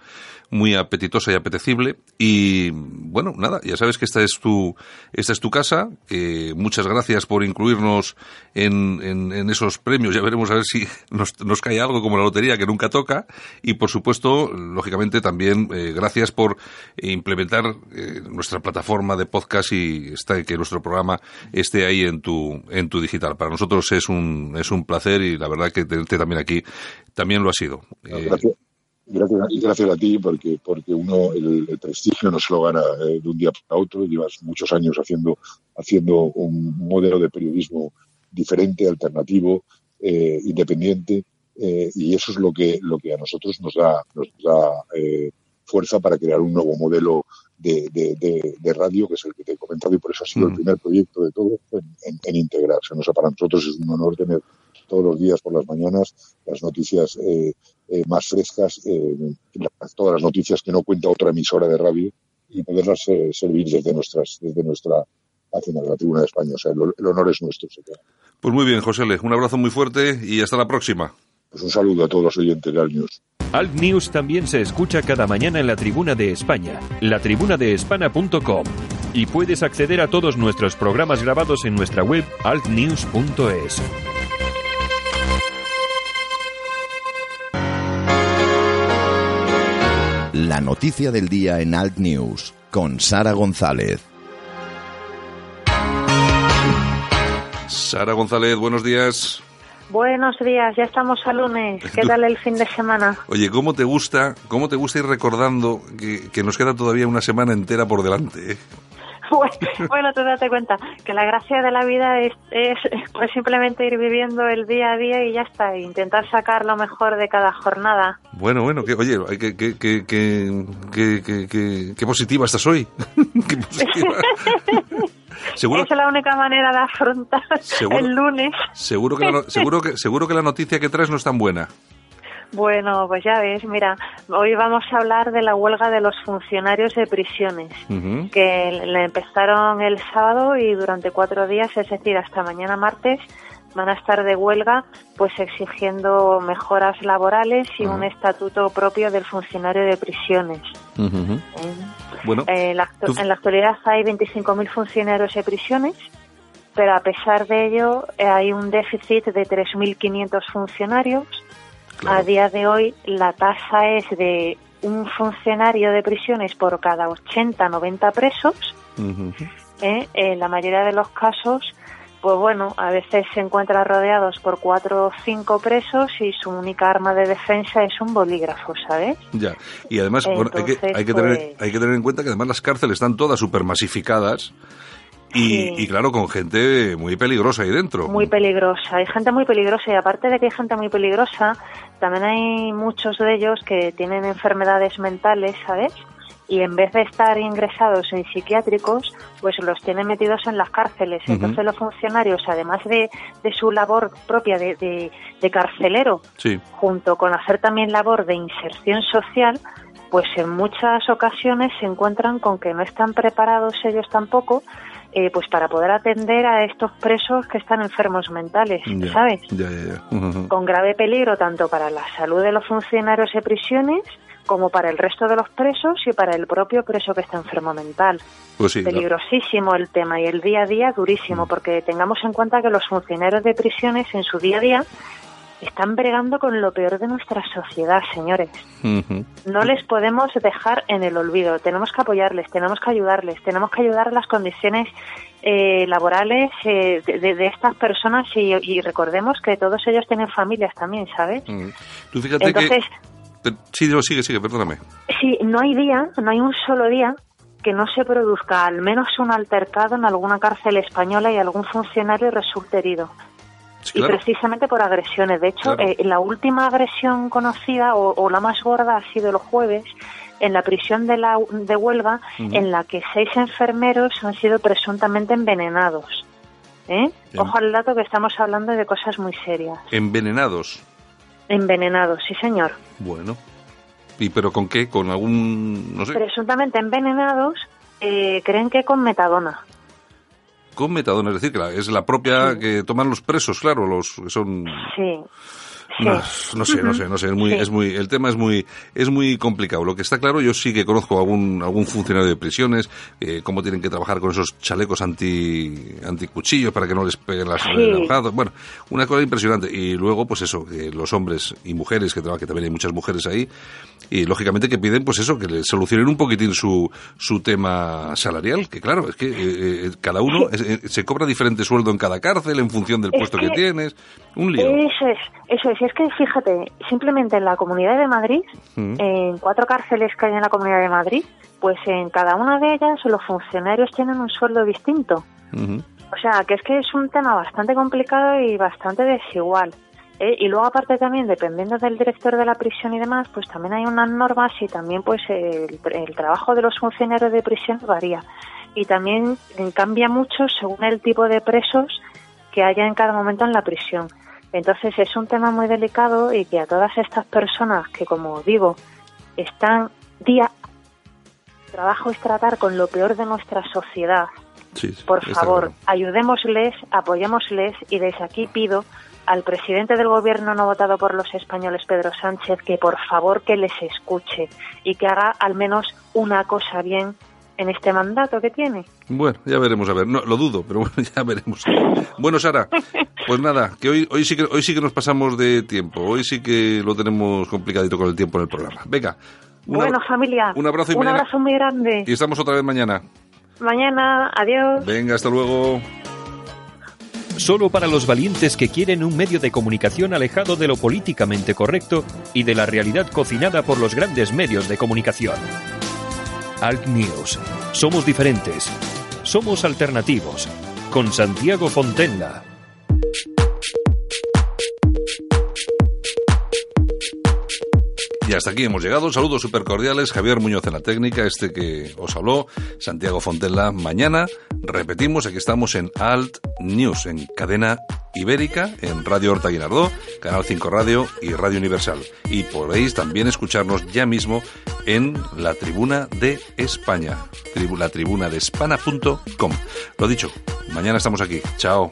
muy apetitosa y apetecible. Y bueno, nada, ya sabes que esta es tu, esta es tu casa, que muchas gracias por incluirnos en, en, esos premios, ya veremos a ver si nos, nos cae algo como la lotería que nunca toca. Y por supuesto, lógicamente también eh, gracias por implementar eh, nuestra plataforma de podcast y está, que nuestro programa esté ahí en tu, en tu digital. Para nosotros es un, es un placer y la verdad que tenerte también aquí también lo ha sido. Eh, Gracias, gracias, gracias a ti, porque, porque uno el, el prestigio no se lo gana eh, de un día para otro. Llevas muchos años haciendo, haciendo un modelo de periodismo diferente, alternativo, eh, independiente, eh, y eso es lo que, lo que a nosotros nos da, nos da fuerza para crear un nuevo modelo de, de, de, de radio, que es el que te he comentado, y por eso ha sido el primer proyecto de todo en, en, en integrarse. O sea, para nosotros es un honor tener todos los días por las mañanas las noticias eh, eh, más frescas, eh, las- todas las noticias que no cuenta otra emisora de radio y poderlas eh, servir desde nuestras desde nuestra página de la Tribuna de España. O sea, el, el honor es nuestro. señor. Pues muy bien, José Le, un abrazo muy fuerte y hasta la próxima. Pues un saludo a todos los oyentes de Al News. Alt News también se escucha cada mañana en la Tribuna de España, latribunadeespana.com. Y puedes acceder a todos nuestros programas grabados en nuestra web altnews.es. La noticia del día en Alt News con Sara González. Sara González, buenos días. Buenos días, ya estamos a lunes. ¿Qué tal el fin de semana? Oye, ¿cómo te gusta, cómo te gusta ir recordando que, que nos queda todavía una semana entera por delante? eh? Bueno, tú date cuenta que la gracia de la vida es, es pues simplemente ir viviendo el día a día y ya está, e intentar sacar lo mejor de cada jornada. Bueno, bueno, que, oye, que, que, que, que, que, que- que- qué positiva estás hoy. Qué positiva. Seguro, Es la única manera de afrontar Seguro- el lunes. seguro, que la, seguro, que, seguro que la noticia que traes no es tan buena. Bueno, pues ya ves, mira, hoy vamos a hablar de la huelga de los funcionarios de prisiones. Que le empezaron el sábado y durante cuatro días, es decir, hasta mañana martes, van a estar de huelga, pues exigiendo mejoras laborales y un estatuto propio del funcionario de prisiones. Ujú. Bueno, Eh, la tú- En la actualidad hay 25.000 funcionarios de prisiones, pero a pesar de ello eh, hay un déficit de 3.500 funcionarios. A día de hoy la tasa es de un funcionario de prisiones por cada 80, 90 presos. ¿eh? En la mayoría de los casos, pues bueno, a veces se encuentran rodeados por cuatro o cinco presos y su única arma de defensa es un bolígrafo, ¿sabes? Ya, y además bueno, hay, que, hay, que tener, pues hay que tener en cuenta que además las cárceles están todas supermasificadas y, y claro, con gente muy peligrosa ahí dentro. Muy peligrosa, hay gente muy peligrosa y aparte de que hay gente muy peligrosa, también hay muchos de ellos que tienen enfermedades mentales, ¿sabes? Y en vez de estar ingresados en psiquiátricos, pues los tienen metidos en las cárceles. Entonces los funcionarios, además de, de su labor propia de, de- de carcelero, Sí. junto con hacer también labor de inserción social, pues en muchas ocasiones se encuentran con que no están preparados ellos tampoco, eh, pues para poder atender a estos presos que están enfermos mentales, Ya, ¿sabes? Ya, ya. Con grave peligro tanto para la salud de los funcionarios de prisiones como para el resto de los presos y para el propio preso que está enfermo mental. Pues sí, Peligrosísimo el tema y el día a día durísimo, porque tengamos en cuenta que los funcionarios de prisiones en su día a día están bregando con lo peor de nuestra sociedad, señores. No les podemos dejar en el olvido. Tenemos que apoyarles, tenemos que ayudarles, tenemos que ayudar a las condiciones eh, laborales eh, de, estas personas y, y recordemos que todos ellos tienen familias también, ¿sabes? Mm. Tú fíjate Entonces, que... Sí, sigue, sigue, perdóname. sí, no hay día, no hay un solo día que no se produzca al menos un altercado en alguna cárcel española y algún funcionario resulte herido. Sí, Y precisamente por agresiones. De hecho, Claro. eh, la última agresión conocida o, o la más gorda ha sido el jueves en la prisión de, la, de Huelva, en la que seis enfermeros han sido presuntamente envenenados. ¿Eh? Ojo al dato que estamos hablando de cosas muy serias. Envenenados. Envenenados, sí señor. Bueno. ¿Y pero con qué? ¿Con algún... no sé? Presuntamente envenenados, eh, creen que con metadona. Con metadona, es decir, que la- es la propia que toman los presos, claro, los que son... Sí. Sí. No, no sé, no sé, no sé, es muy, Sí. es muy, el tema es muy, es muy complicado. Lo que está claro, yo sí que conozco a algún, algún funcionario de prisiones, eh, cómo tienen que trabajar con esos chalecos anti, anticuchillos para que no les peguen las Sí. Bueno, una cosa impresionante. Y luego, pues eso, que los hombres y mujeres que trabajan, que también hay muchas mujeres ahí, y lógicamente que piden, pues eso, que les solucionen un poquitín su, su tema salarial, que claro, es que eh, eh, cada uno es- eh, se cobra diferente sueldo en cada cárcel en función del Es puesto que, que- tienes. Un lío. Eso es, eso es. Es que fíjate, simplemente en la Comunidad de Madrid, Mm. en cuatro cárceles que hay en la Comunidad de Madrid, pues en cada una de ellas los funcionarios tienen un sueldo distinto. O sea, que es que es un tema bastante complicado y bastante desigual. ¿eh? Y luego aparte también, dependiendo del director de la prisión y demás, pues también hay unas normas y también pues el, el trabajo de los funcionarios de prisión varía. Y también eh, cambia mucho según el tipo de presos que haya en cada momento en la prisión. Entonces es un tema muy delicado y que a todas estas personas que, como digo, están día trabajo es tratar con lo peor de nuestra sociedad. Sí, Por favor, claro. ayudémosles, apoyémosles y desde aquí pido al presidente del gobierno no votado por los españoles, Pedro Sánchez, que por favor que les escuche y que haga al menos una cosa bien en este mandato que tiene. Bueno, ya veremos, a ver. No, lo dudo, pero bueno, ya veremos. Bueno, Sara, pues nada, que hoy, hoy, sí que hoy sí que nos pasamos de tiempo. Hoy sí que lo tenemos complicadito con el tiempo en el programa. Venga, un bueno, familia, un abrazo y un mañana- abrazo muy grande. y estamos otra vez mañana. Mañana, adiós. Venga, hasta luego. Solo para los valientes que quieren un medio de comunicación alejado de lo políticamente correcto y de la realidad cocinada por los grandes medios de comunicación. Alt News. Somos diferentes. Somos alternativos. Con Santiago Fontenla. Y hasta aquí hemos llegado. Saludos súper cordiales. Javier Muñoz en la técnica, este que os habló. Santiago Fontella. Mañana repetimos, aquí estamos en Alt News, en cadena ibérica, en Radio Horta Guinardó, Canal 5 Radio y Radio Universal. Y podéis también escucharnos ya mismo en la tribuna de España, la tribuna de espana.com. Lo dicho, mañana estamos aquí. Chao.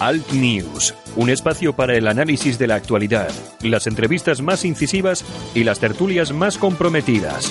Alt News, un espacio para el análisis de la actualidad, las entrevistas más incisivas y las tertulias más comprometidas.